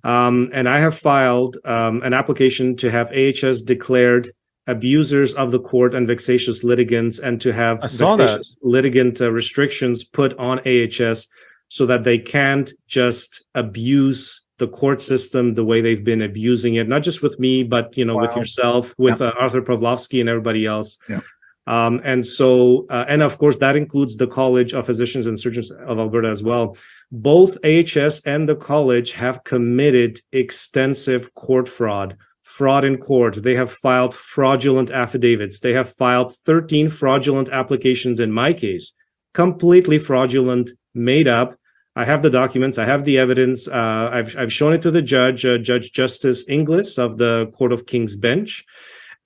Um, and I have filed um, an application to have AHS declared abusers of the court and vexatious litigants and to have saw that. litigant uh, restrictions put on AHS so that they can't just abuse the court system the way they've been abusing it, not just with me, but you know, with yourself, with uh, Artur Pawlowski and everybody else. Yeah. Um, and so, uh, and of course, that includes the College of Physicians and Surgeons of Alberta as well. Both AHS and the college have committed extensive court fraud, fraud in court. They have filed fraudulent affidavits. They have filed 13 fraudulent applications in my case, completely fraudulent, made up. I have the documents. I have the evidence. Uh, I've I've shown it to the judge, uh, Judge Justice Inglis of the Court of King's Bench,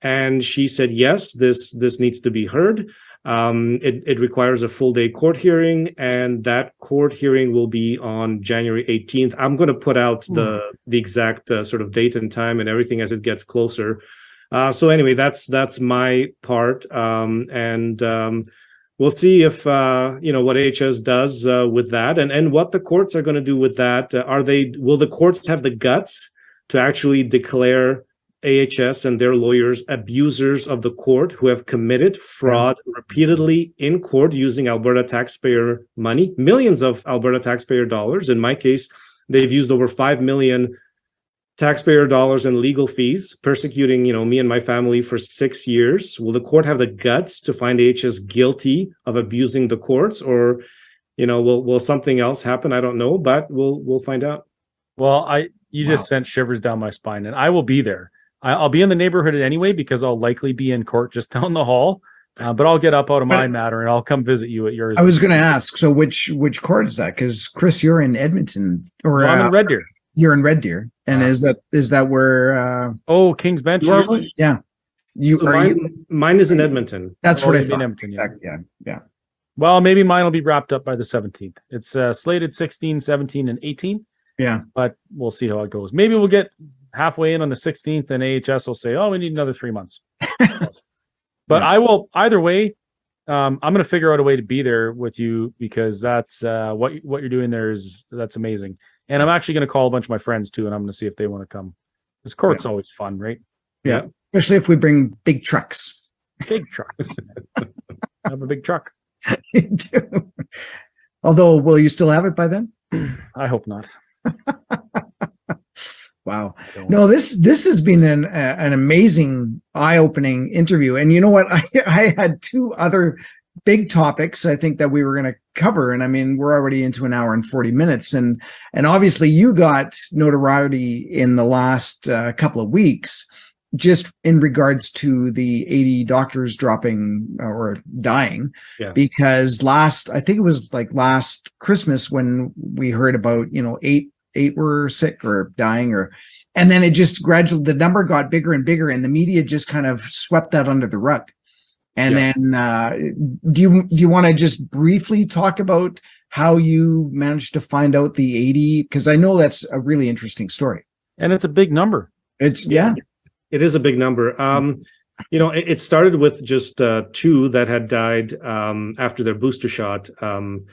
and she said yes, this this needs to be heard. Um, it it requires a full day court hearing, and that court hearing will be on January 18th. I'm going to put out the the exact uh, sort of date and time and everything as it gets closer. Uh, so anyway, that's that's my part, um, and. Um, we'll see if uh, you know what AHS does uh, with that, and and what the courts are going to do with that. Uh, are they? Will the courts have the guts to actually declare AHS and their lawyers abusers of the court who have committed fraud repeatedly in court using Alberta taxpayer money, millions of Alberta taxpayer dollars? In my case, they've used over five million taxpayer dollars and legal fees, persecuting, you know, me and my family for six years. Will the court have the guts to find AHS guilty of abusing the courts, or, you know, will will something else happen? I don't know, but we'll we'll find out. well, I you just sent shivers down my spine, and I will be there. I, I'll be in the neighborhood anyway because I'll likely be in court just [laughs] down the hall. Uh, but I'll get up out of my matter and I'll come visit you at yours. I was going to ask. So which which court is that? Because Chris, you're in Edmonton, or Well, I'm uh, in Red Deer. You're in Red Deer, and Uh, is that is that where uh, Oh, King's Bench. you are? Yeah, you So are. mine, you, mine is in Edmonton. that's what I you'd be in thought. Edmonton, yeah. Yeah, yeah. Well, maybe mine will be wrapped up by the 17th. It's uh, slated 16, 17, and 18. Yeah. But we'll see how it goes. Maybe we'll get halfway in on the 16th and AHS will say, oh, we need another three months. [laughs] but Yeah. I will, either way, um, I'm going to figure out a way to be there with you because that's uh, what, what you're doing there is that's amazing. And I'm actually going to call a bunch of my friends too, and I'm going to see if they want to come. This court's always fun, right? Yeah, especially if we bring big trucks. Big trucks. [laughs] I have a big truck. You do. Although, will you still have it by then? [clears throat] I hope not. [laughs] Wow. No, this this has been an uh, an amazing, eye opening interview. And you know what? [laughs] I I had two other big topics I think that we were going to cover, and I mean we're already into an hour and forty minutes, and and obviously you got notoriety in the last uh, couple of weeks. Just in regards to the 80 doctors dropping or dying, Yeah. because last, I think it was like last Christmas when we heard about, you know, eight eight were sick or dying or and then it just gradually the number got bigger and bigger and the media just kind of swept that under the rug and Yeah. then uh do you do you want to just briefly talk about how you managed to find out the 80 because i know that's a really interesting story And it's a big number. it's yeah It is a big number. Um, you know, it, it started with just uh, two that had died um, after their booster shot. Um,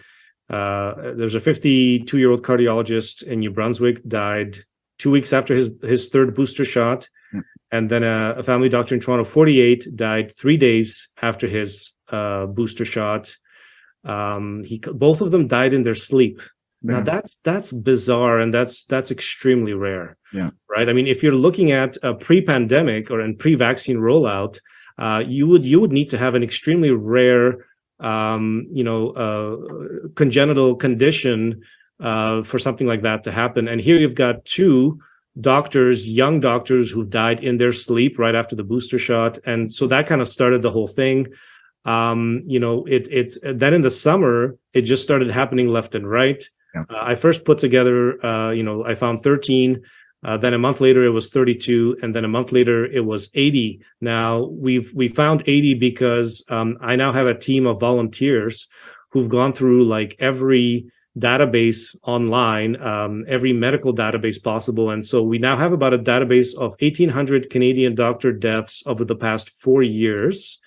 uh, there's a 52 year old cardiologist in New Brunswick died two weeks after his his third booster shot, Yeah. And then a, a family doctor in Toronto, 48, died three days after his uh, booster shot. Um, he both of them died in their sleep. Now that's that's bizarre and that's that's extremely rare. Yeah. Right. I mean, if you're looking at a pre-pandemic or in pre-vaccine rollout, uh, you would you would need to have an extremely rare, um, you know, uh, congenital condition uh, for something like that to happen. And here you've got two doctors, young doctors who died in their sleep right after the booster shot, and so that kind of started the whole thing. Um, you know, it it then in the summer it just started happening left and right. Yeah. Uh, I first put together, uh, you know, I found 13. Uh, then a month later it was 32, and then a month later it was 80. Now we've we found 80 because um, I now have a team of volunteers who've gone through like every database online, um, every medical database possible. And so we now have about a database of 1,800 Canadian doctor deaths over the past four years.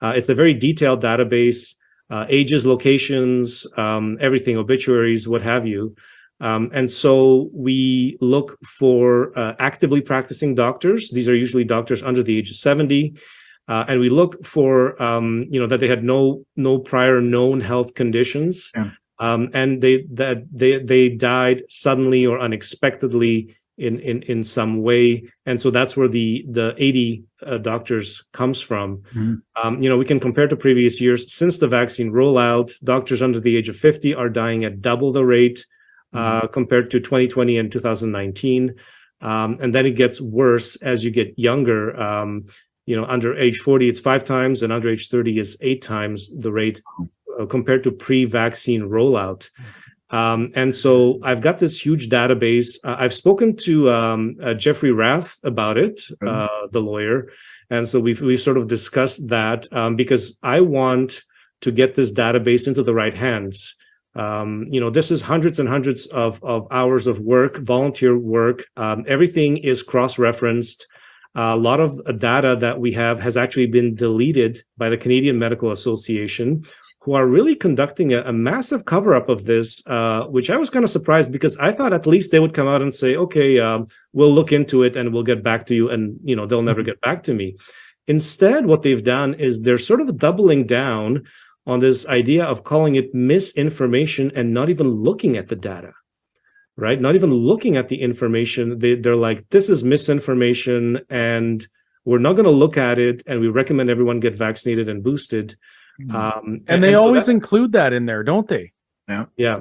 Uh, it's a very detailed database, uh, ages, locations, um, everything, obituaries, what have you. Um, and so we look for uh, actively practicing doctors. These are usually doctors under the age of 70. Uh, and we look for um, you know that they had no no prior known health conditions Yeah. Um, and they that they they died suddenly or unexpectedly in in in some way. And so that's where the the 80 uh, doctors comes from. Mhm. um, you know we can compare to previous years. Since the vaccine rollout doctors under the age of 50 are dying at double the rate uh, compared to 2020 and 2019 um, and then it gets worse as you get younger. Um, you know under age 40 it's five times and under age 30 is eight times the rate compared to pre-vaccine rollout um, and so I've got this huge database. Uh, I've spoken to um, uh, Jeffrey Rath about it, uh, the lawyer, and so we've we've sort of discussed that um, because I want to get this database into the right hands. Um, you know, this is hundreds and hundreds of of hours of work, volunteer work. Um, everything is cross-referenced. a lot of data that we have has actually been deleted by the Canadian Medical Association who are really conducting a, a massive cover up of this, uh, which I was kind of surprised because I thought at least they would come out and say, okay, um, we'll look into it and we'll get back to you. And, you know, they'll never get back to me. Instead, what they've done is they're sort of doubling down on this idea of calling it misinformation and not even looking at the data right not even looking at the information they, they're like this is misinformation and we're not going to look at it and we recommend everyone get vaccinated and boosted um, And they so always that- include that in there, don't they? Yeah. Yeah.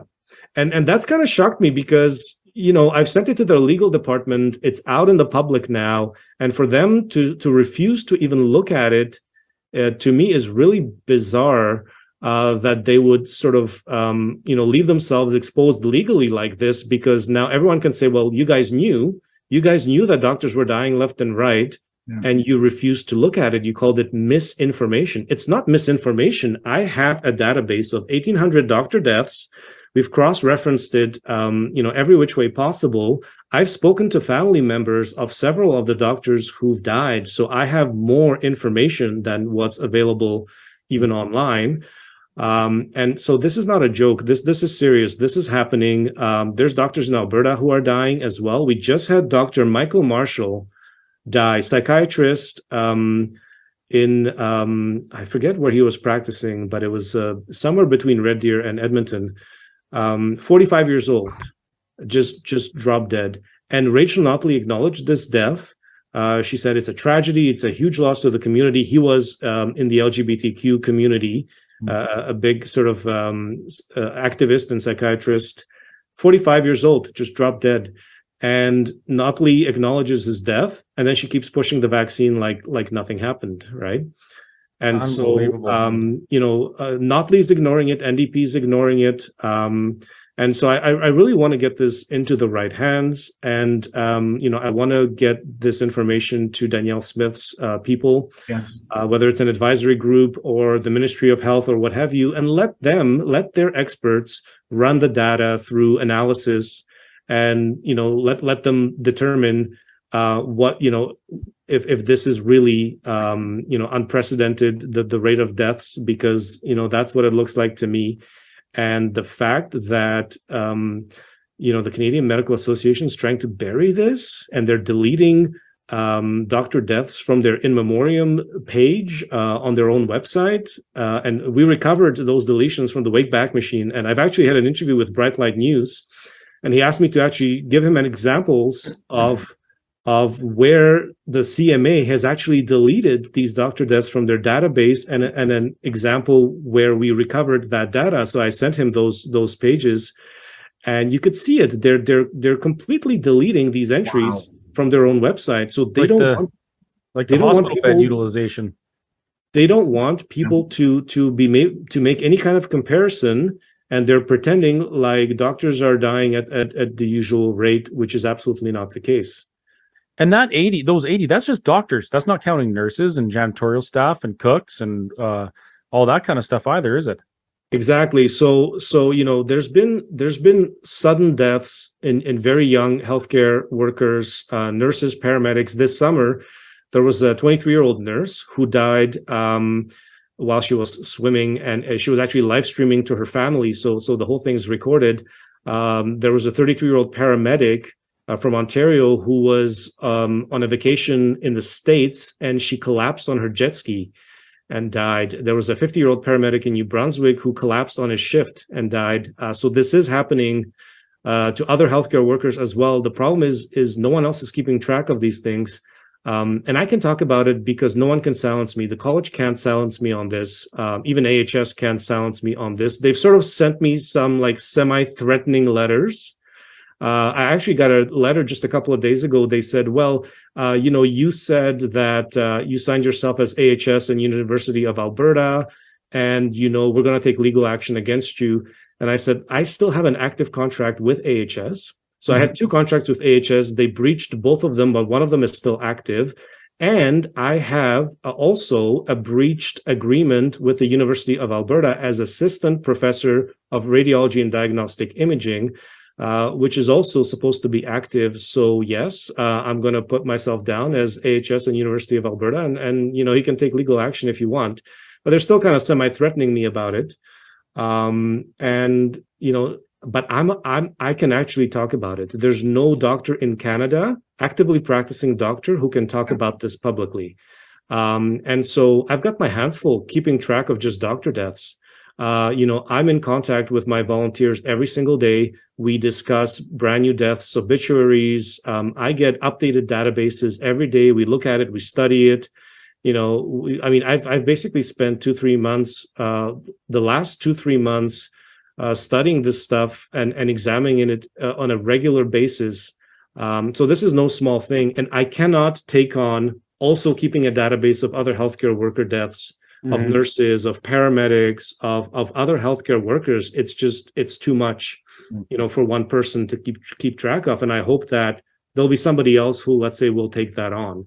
And and that's kind of shocked me because you know i've sent it to their legal department. It's out in the public now. And for them to to refuse to even look at it uh, to me is really bizarre uh, that they would sort of um, you know leave themselves exposed legally like this because now everyone can say well you guys knew. You guys knew that doctors were dying left and right Yeah. and you refused to look at it you called it misinformation. It's not misinformation. I have a database of 1800 doctor deaths. We've cross-referenced it um, you know every which way possible. I've spoken to family members of several of the doctors who've died so i have more information than what's available even online. Um, and so this is not a joke. This this is serious. This is happening. Um, there's doctors in alberta who are dying as well. We just had dr michael marshall die. Psychiatrist um, in um, i forget where he was practicing but it was uh, somewhere between red deer and edmonton. Um, 45 years old just just dropped dead. And rachel notley acknowledged this death. Uh, she said it's a tragedy. It's a huge loss to the community. He was um, in the lgbtq community uh, a big sort of um, uh, activist and psychiatrist. 45 years old just dropped dead and Notley acknowledges his death, and then she keeps pushing the vaccine like like nothing happened, right? And so, um, you know, uh, Notley's ignoring it, NDP's ignoring it, um, and so I, I really want to get this into the right hands, and um, you know, I want to get this information to Danielle Smith's uh, people, Yes. uh, whether it's an advisory group or the Ministry of Health or what have you, and let them, let their experts run the data through analysis, and you know, let let them determine uh, what you know if if this is really um, you know unprecedented the the rate of deaths because you know that's what it looks like to me, and the fact that um, you know the Canadian Medical Association is trying to bury this and they're deleting um, doctor deaths from their in memoriam page uh, on their own website. Uh, and we recovered those deletions from the Wayback machine. And I've actually had an interview with Bright Light News, and he asked me to actually give him an examples of of where the CMA has actually deleted these doctor deaths from their database and, and an example where we recovered that data. So I sent him those those pages. and you could see it. They're they're they're completely deleting these entries Wow. from their own website. So they Like don't the- want, Like They the don't want hospital bed people- utilization. they don't want people to to be made to make any kind of comparison, and they're pretending like doctors are dying at at, at the usual rate, which is absolutely not the case. And that 80, those 80, that's just doctors. That's not counting nurses and janitorial staff and cooks and uh, all that kind of stuff either, is it? Exactly. So so you know there's been there's been sudden deaths in in very young healthcare workers, uh, nurses, paramedics. This summer, there was a 23 year old nurse who died um, while she was swimming, and she was actually live streaming to her family. So so the whole thing is recorded. Um, there was a 32 year old paramedic uh, from Ontario who was um, on a vacation in the states, and she collapsed on her jet ski and died. There was a 50 year old paramedic in New Brunswick who collapsed on his shift and died. Uh, so this is happening uh, to other healthcare workers as well. The problem is is no one else is keeping track of these things. Um, and I can talk about it because no one can silence me. The college can't silence me on this. Um, even AHS can't silence me on this. They've sort of sent me some like semi-threatening letters. Uh, I actually got a letter just a couple of days ago. They said, "Well, uh, you know, you said that uh, you signed yourself as AHS and University of Alberta, and you know we're going to take legal action against you." And I said, "I still have an active contract with AHS." So I had two contracts with AHS. They breached both of them, but one of them is still active. And I have uh, also a breached agreement with the University of Alberta as assistant professor of radiology and diagnostic imaging, uh, which is also supposed to be active. So yes, uh, I'm going to put myself down as AHS and University of Alberta, and and you know he can take legal action if you want, but they're still kind of semi-threatening me about it. Um, and you know, but I'm I'm I can actually talk about it. There's no doctor in Canada, actively practicing doctor, who can talk about this publicly. Um, and so I've got my hands full keeping track of just doctor deaths. Uh, you know, I'm in contact with my volunteers every single day. We discuss brand new deaths, obituaries. Um, I get updated databases every day. We look at it, we study it. You know, we, I mean, I've I've basically spent two three months, uh, the last two three months, uh, studying this stuff and and examining it uh, on a regular basis. Um, so this is no small thing, and I cannot take on also keeping a database of other healthcare worker deaths of Mhm. nurses, of paramedics, of of other healthcare workers. It's just it's too much, Mm. you know, for one person to keep keep track of. And I hope that there'll be somebody else who, let's say, will take that on.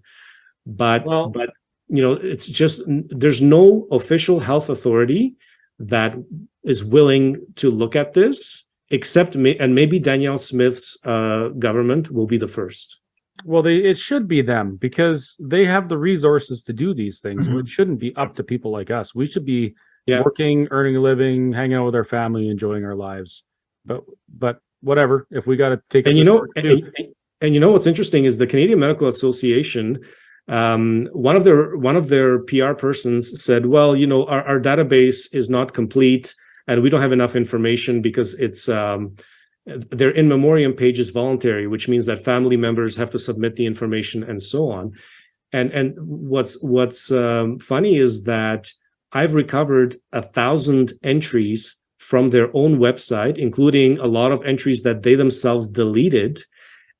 But Well- but you know, it's just there's no official health authority that is willing to look at this, except me, and maybe Danielle Smith's uh, government will be the first. Well, they it should be them because they have the resources to do these things. Mhm. It shouldn't be up to people like us. We should be Yeah. working, earning a living, hanging out with our family, enjoying our lives. But but whatever. If we got to take, and you know and, and- and you know what's interesting is the canadian medical association um, one of their one of their pr persons said well you know our, our database is not complete and we don't have enough information because it's um, their in memoriam page is voluntary which means that family members have to submit the information and so on. And and what's what's um, funny is that i've recovered a thousand entries from their own website including a lot of entries that they themselves deleted.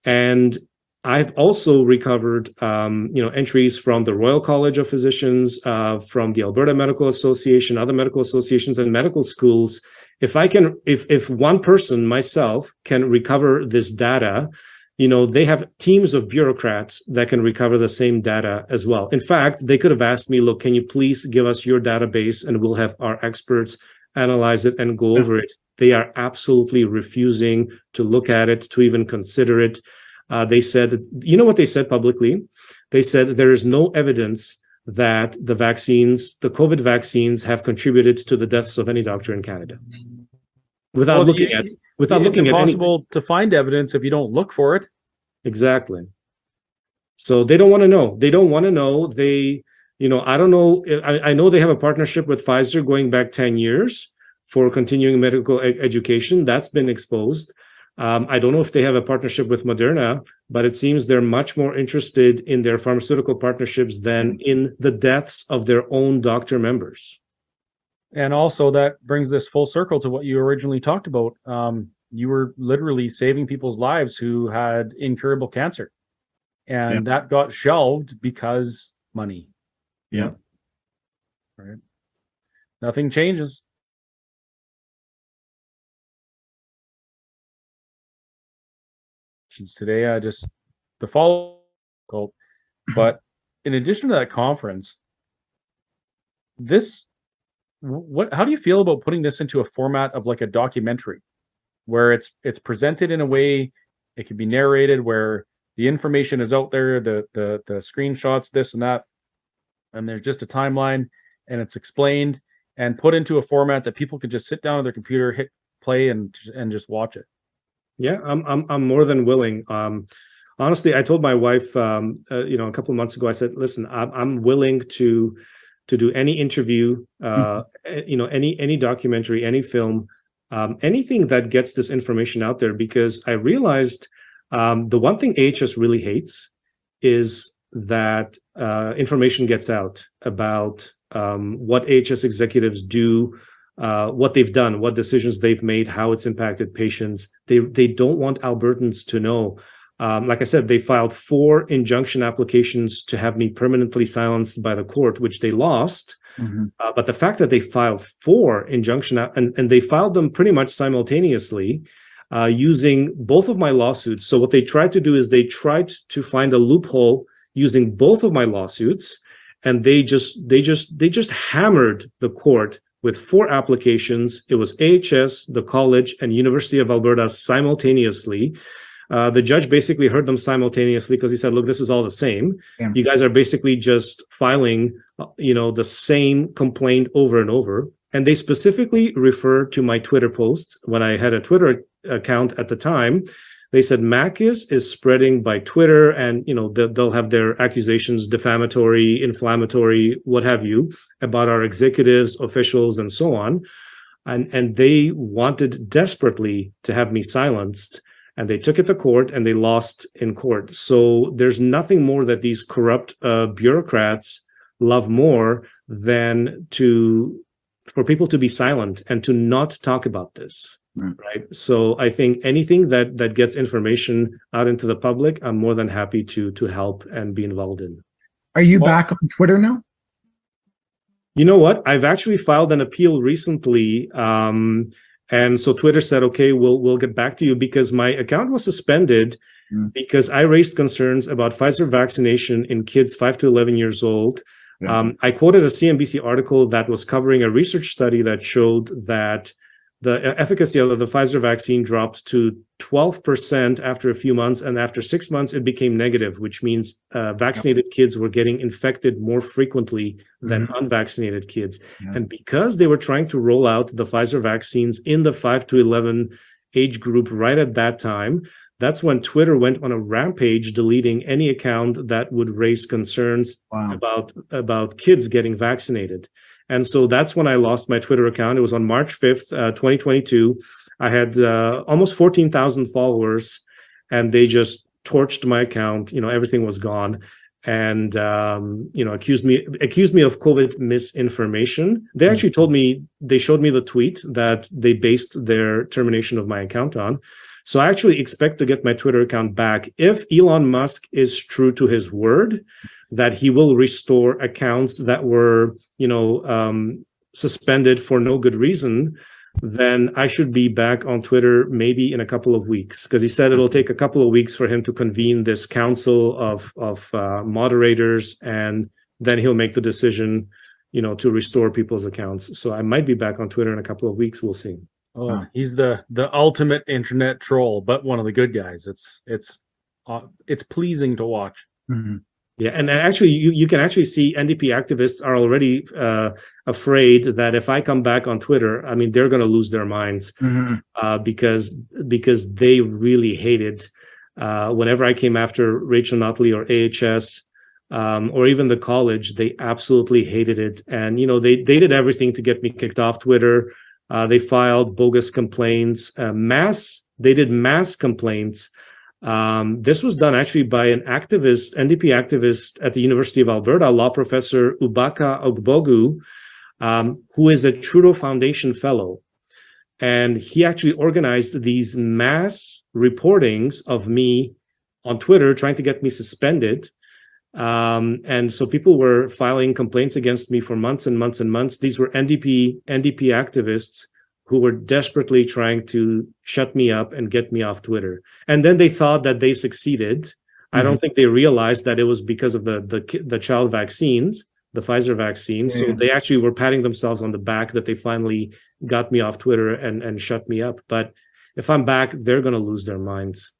And I've also recovered, um, you know, entries from the Royal College of Physicians, uh, from the Alberta Medical Association, other medical associations, and medical schools. If I can, if if one person, myself, can recover this data, you know, they have teams of bureaucrats that can recover the same data as well. In fact, they could have asked me, "Look, can you please give us your database, and we'll have our experts analyze it and go over it." They are absolutely refusing to look at it, to even consider it. Uh, they said, you know what they said publicly? They said there is no evidence that the vaccines, the COVID vaccines, have contributed to the deaths of any doctor in Canada. Without Well, looking you- at, without it's looking at impossible to find evidence if you don't look for it. exactly. So they don't want to know. They don't want to know. They, you know, I don't know. I, I know they have a partnership with Pfizer going back ten years for continuing medical e- education. That's been exposed. Um, I don't know if they have a partnership with Moderna, but it seems they're much more interested in their pharmaceutical partnerships than in the deaths of their own doctor members. And also that brings this full circle to what you originally talked about. Um, you were literally saving people's lives who had incurable cancer. And Yeah. that got shelved because money. Yeah. Right. Nothing changes. Geez, Today, I just the follow, up, but in addition to that conference, this what how do you feel about putting this into a format of like a documentary? Where it's it's presented in a way it can be narrated where the information is out there the the the screenshots this and that and there's just a timeline and it's explained and put into a format that people can just sit down on their computer hit play and and just watch it Yeah, I'm I'm I'm more than willing. Um, honestly, I told my wife, um, uh, you know, a couple of months ago, I said, "Listen, I'm I'm willing to to do any interview, uh, eh, you know, any any documentary, any film, um, anything that gets this information out there." Because I realized um, the one thing AHS really hates is that uh, information gets out about um, what AHS executives do uh, what they've done, what decisions they've made, how it's impacted patients. They they don't want Albertans to know. Um, like I said, they filed four injunction applications to have me permanently silenced by the court, which they lost. Uh, but the fact that they filed four injunction and, and they filed them pretty much simultaneously uh, using both of my lawsuits. So what they tried to do is they tried to find a loophole using both of my lawsuits, and they just they just they just hammered the court with four applications. It was AHS, the college, and University of Alberta simultaneously. Uh, the judge basically heard them simultaneously because he said, "Look, this is all the same. Yeah. You guys are basically just filing, uh, you know, the same complaint over and over." And they specifically refer to my Twitter posts when I had a Twitter account at the time. They said Makis is spreading by Twitter, and you know they'll, they'll have their accusations, defamatory, inflammatory, what have you, about our executives, officials, and so on. And and they wanted desperately to have me silenced, and they took it to court, and they lost in court. So there's nothing more that these corrupt uh, bureaucrats love more than to for people to be silent and to not talk about this Right. right so i think anything that that gets information out into the public i'm more than happy to to help and be involved in Are you Well- back on Twitter now? you know what i've actually filed an appeal recently um and so twitter said okay we'll we'll get back to you because my account was suspended Mm. because i raised concerns about pfizer vaccination in kids 5 to 11 years old Yeah. Um, I quoted a CNBC article that was covering a research study that showed that the efficacy of the Pfizer vaccine dropped to 12% after a few months. And after six months, it became negative, which means uh, vaccinated kids were getting infected more frequently than unvaccinated kids. Yeah. And because they were trying to roll out the Pfizer vaccines in the 5 to 11 age group right at that time, that's when Twitter went on a rampage, deleting any account that would raise concerns Wow. about about kids getting vaccinated. And so that's when I lost my Twitter account. It was on March 5th, uh, 2022. I had uh, almost 14,000 followers and they just torched my account. You know, everything was gone and um, you know accused me accused me of covid misinformation they actually told me they showed me the tweet that they based their termination of my account on so i actually expect to get my twitter account back if elon musk is true to his word that he will restore accounts that were you know um, suspended for no good reason then I should be back on Twitter maybe in a couple of weeks because he said it'll take a couple of weeks for him to convene this council of of uh, moderators and then he'll make the decision, you know, to restore people's accounts. So I might be back on Twitter in a couple of weeks. We'll see. Oh, Huh. he's the the ultimate internet troll, but one of the good guys. It's it's uh, it's pleasing to watch. Mhm. Yeah, and and actually, you, you can actually see NDP activists are already uh, afraid that if I come back on Twitter, I mean, they're going to lose their minds. Mhm. uh, because because they really hated uh, whenever I came after Rachel Notley or AHS um, or even the college. They absolutely hated it, and you know they they did everything to get me kicked off Twitter. Uh, they filed bogus complaints, uh, mass. They did mass complaints. Um, this was done actually by an activist, NDP activist at the University of Alberta, law professor Ubaka Ogbogu, um, who is a Trudeau Foundation fellow. and he actually organized these mass reportings of me on Twitter, trying to get me suspended. Um, and so people were filing complaints against me for months and months and months. These were NDP NDP activists who were desperately trying to shut me up and get me off Twitter. And then they thought that they succeeded. Mm-hmm. I don't think they realized that it was because of the the, the child vaccines, the Pfizer vaccine. Yeah. So they actually were patting themselves on the back that they finally got me off Twitter and and shut me up. But if I'm back, they're going to lose their minds.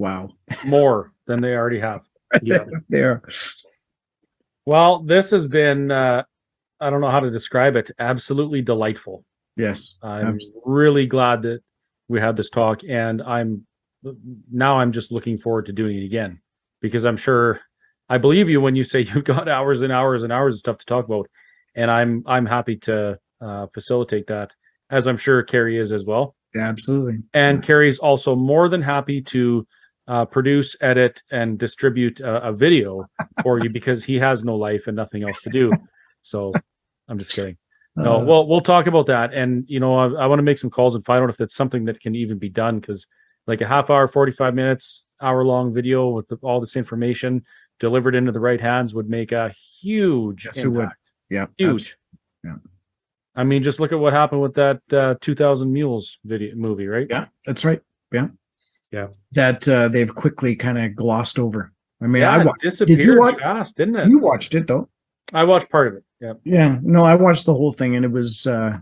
Wow. More than they already have. [laughs] yeah. there. Well, this has been uh I don't know how to describe it. Absolutely delightful. Yes. I'm absolutely. really glad that we had this talk and I'm now I'm just looking forward to doing it again because I'm sure I believe you when you say [laughs] you've got hours and hours and hours of stuff to talk about and I'm I'm happy to uh, facilitate that as I'm sure Kerry is as well. Yeah, absolutely. And yeah. Kerry's also more than happy to uh, produce, edit, and distribute a, a video for you because he has no life and nothing else to do. So I'm just kidding. No, uh, well, we'll talk about that. And you know, I, I want to make some calls and find out if that's something that can even be done because like a half hour, 45 minutes, hour long video with the, all this information delivered into the right hands would make a huge yes, impact. Yeah, huge. Yeah. I mean, just look at what happened with that uh, 2000 Mules video movie, right? Yeah, that's right. Yeah. Yeah. That uh, they've quickly kind of glossed over. I mean, yeah, I watched. Disappeared did you watch? Fast, didn't it? You watched it though. I watched part of it. Yeah. Yeah. No, I watched the whole thing, and it was uh,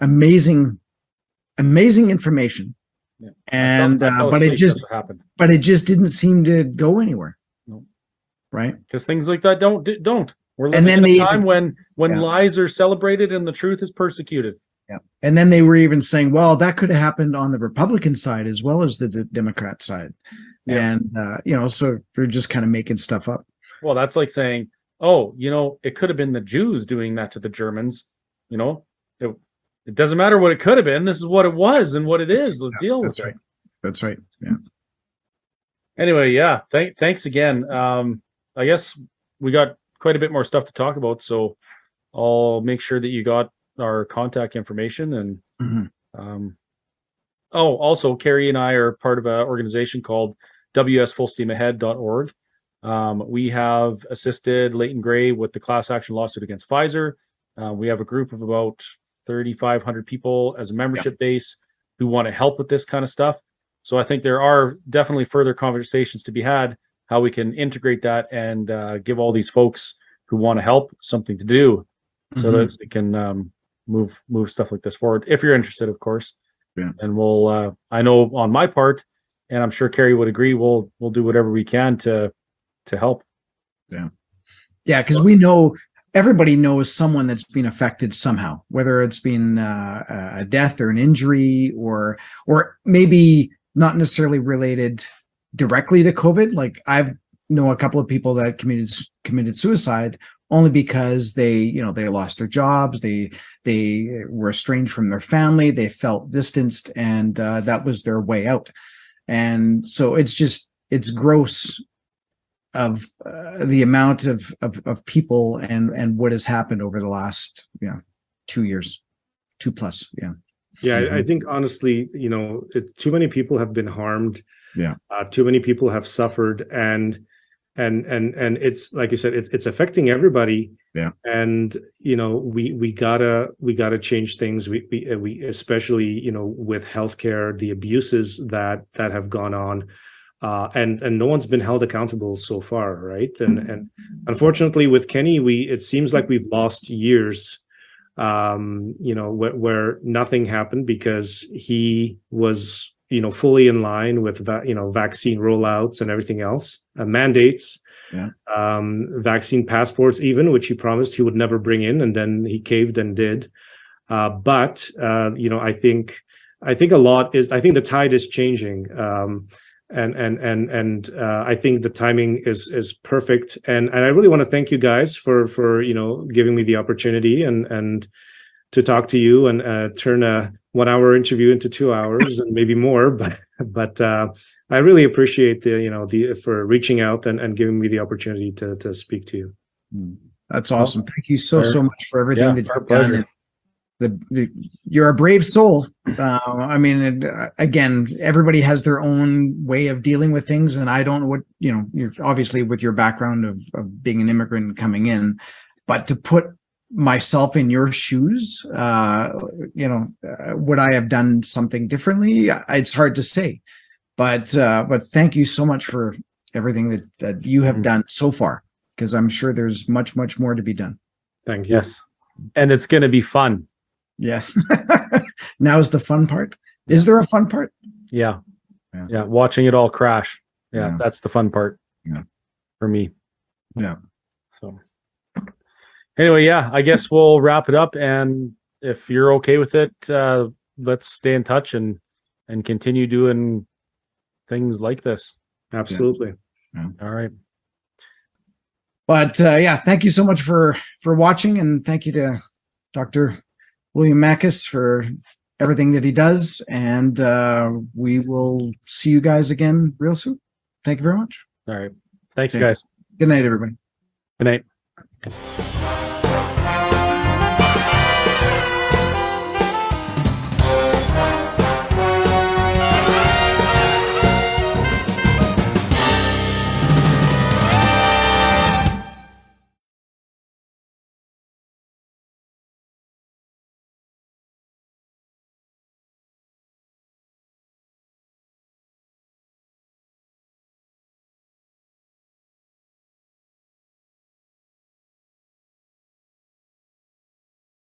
amazing, amazing information. Yeah. And uh, but it just happened. but it just didn't seem to go anywhere. No. Right. Because things like that don't don't. We're living and then in a time when when yeah. lies are celebrated and the truth is persecuted. Yeah. And then they were even saying, well, that could have happened on the Republican side as well as the d- Democrat side. Yeah. And, uh, you know, so they're just kind of making stuff up. Well, that's like saying, oh, you know, it could have been the Jews doing that to the Germans. You know, it, it doesn't matter what it could have been. This is what it was and what it is. Let's yeah, deal with that's it. Right. That's right. Yeah. Anyway, yeah. Thank, thanks again. Um, I guess we got quite a bit more stuff to talk about. So I'll make sure that you got our contact information and mm-hmm. um, oh also kerry and i are part of an organization called wsfullsteamahead.org um, we have assisted leighton grey with the class action lawsuit against pfizer uh, we have a group of about 3500 people as a membership yeah. base who want to help with this kind of stuff so i think there are definitely further conversations to be had how we can integrate that and uh, give all these folks who want to help something to do so mm-hmm. that they can um, move move stuff like this forward if you're interested of course. Yeah. And we'll uh i know on my part and i'm sure kerry would agree we'll we'll do whatever we can to to help. Yeah. Yeah because we know everybody knows someone that's been affected somehow whether it's been uh, a death or an injury or or maybe not necessarily related directly to covid. Like i've know a couple of people that committed committed suicide only because they you know they lost their jobs they they were estranged from their family they felt distanced and uh, that was their way out. And so it's just it's gross of uh, the amount of, of of people and and what has happened over the last you know two years two plus yeah. Yeah mm-hmm. I, I, think honestly you know it, too many people have been harmed. Yeah. Uh, too many people have suffered and and and and it's like you said it's it's affecting everybody. Yeah. And you know we we gotta we gotta change things. We we, uh, we especially you know with healthcare the abuses that that have gone on uh, and and no one's been held accountable so far right? And mm-hmm. and unfortunately with kenney we it seems like we've lost years um you know where, where nothing happened because he was you know fully in line with va- you know vaccine rollouts and everything else uh, mandates yeah. um, vaccine passports even which he promised he would never bring in and then he caved and did uh, but uh, you know i think i think a lot is i think the tide is changing um, and and and and uh, I think the timing is is perfect. And and I really want to thank you guys for for you know giving me the opportunity and and to talk to you and uh, turn a one hour interview into two hours and maybe more [laughs] but but uh, i really appreciate the you know the for reaching out and, and giving me the opportunity to to speak to you hmm. that's awesome thank you so so much for everything yeah, that you've done the, the you're a brave soul. Uh, I mean, and, uh, again, everybody has their own way of dealing with things, and I don't know what you know. You're obviously with your background of, of being an immigrant coming in, but to put myself in your shoes, uh, you know, uh, would I have done something differently? It's hard to say, but uh, but thank you so much for everything that that you have Mhm. done so far, because I'm sure there's much much more to be done. Thank you. Yes. And it's going to be fun. Yes. [laughs] now is the fun part. Is there a fun part? Yeah. Yeah. Yeah. Watching it all crash. Yeah. Yeah. That's the fun part. Yeah. For me. Yeah. So anyway, yeah, I guess we'll wrap it up. And if you're okay with it, uh, let's stay in touch and, and continue doing things like this. Absolutely. All right. But uh, yeah, thank you so much for for watching, and thank you to Dr. William Makis for everything that he does. And uh, we will see you guys again real soon. Thank you very much. All right. Thanks, Okay. guys. Good night, everybody. Good night.